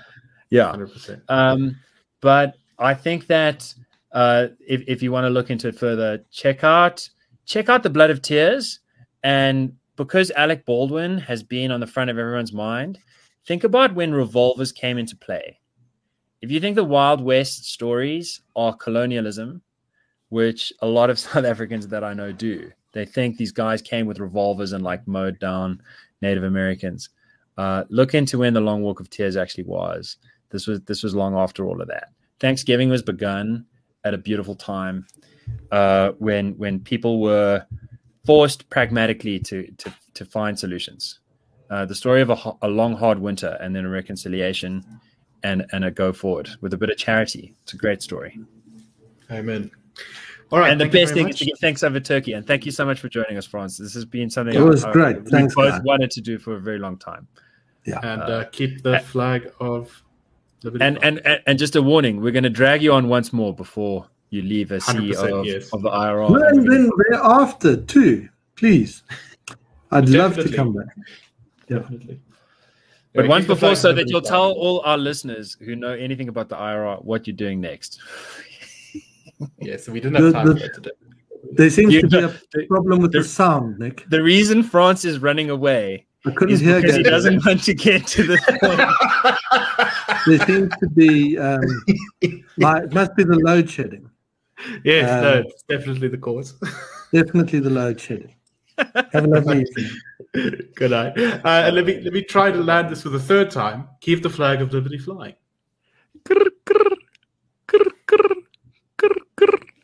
Yeah. Hundred percent. Um, but I think that uh, if, if you want to look into it further, check out check out the Blood of Tears, and because Alec Baldwin has been on the front of everyone's mind, think about when revolvers came into play. If you think the Wild West stories are colonialism, which a lot of South Africans that I know do, they think these guys came with revolvers and like mowed down Native Americans. Uh, look into when the Long Walk of Tears actually was. This was this was long after all of that. Thanksgiving was begun at a beautiful time uh, when when people were forced pragmatically to to to find solutions. Uh, the story of a, a long hard winter and then a reconciliation and and a go forward with a bit of charity. It's a great story. Amen. All right. and the best very thing is to give thanks over turkey. And thank you so much for joining us, Frans. This has been something It was I- I- great. we Thanks, both guys. wanted to do for a very long time. Yeah. And uh, keep the flag of liberty. And and and, and just a warning, we're going to drag you on once more before you leave as CEO of, yes. of the IRR. Well, and then thereafter too, please. I'd love to come back. definitely. but Yeah, once before, so that you'll tell all our listeners who know anything about the IRR what you're doing next. Yeah, so we didn't have The- time the- for that today. There seems You to be know, a problem with the there- sound, Nick. The reason Frans is running away I couldn't is hear because he doesn't want to get to the point. There seems to be, um, my, it must be the load shedding. yes, Uh, no, it's definitely the cause. Definitely the load shedding. Have a lovely evening. Good night. Uh, let me let me try to land this for the third time. Keep the flag of liberty flying. Grrr.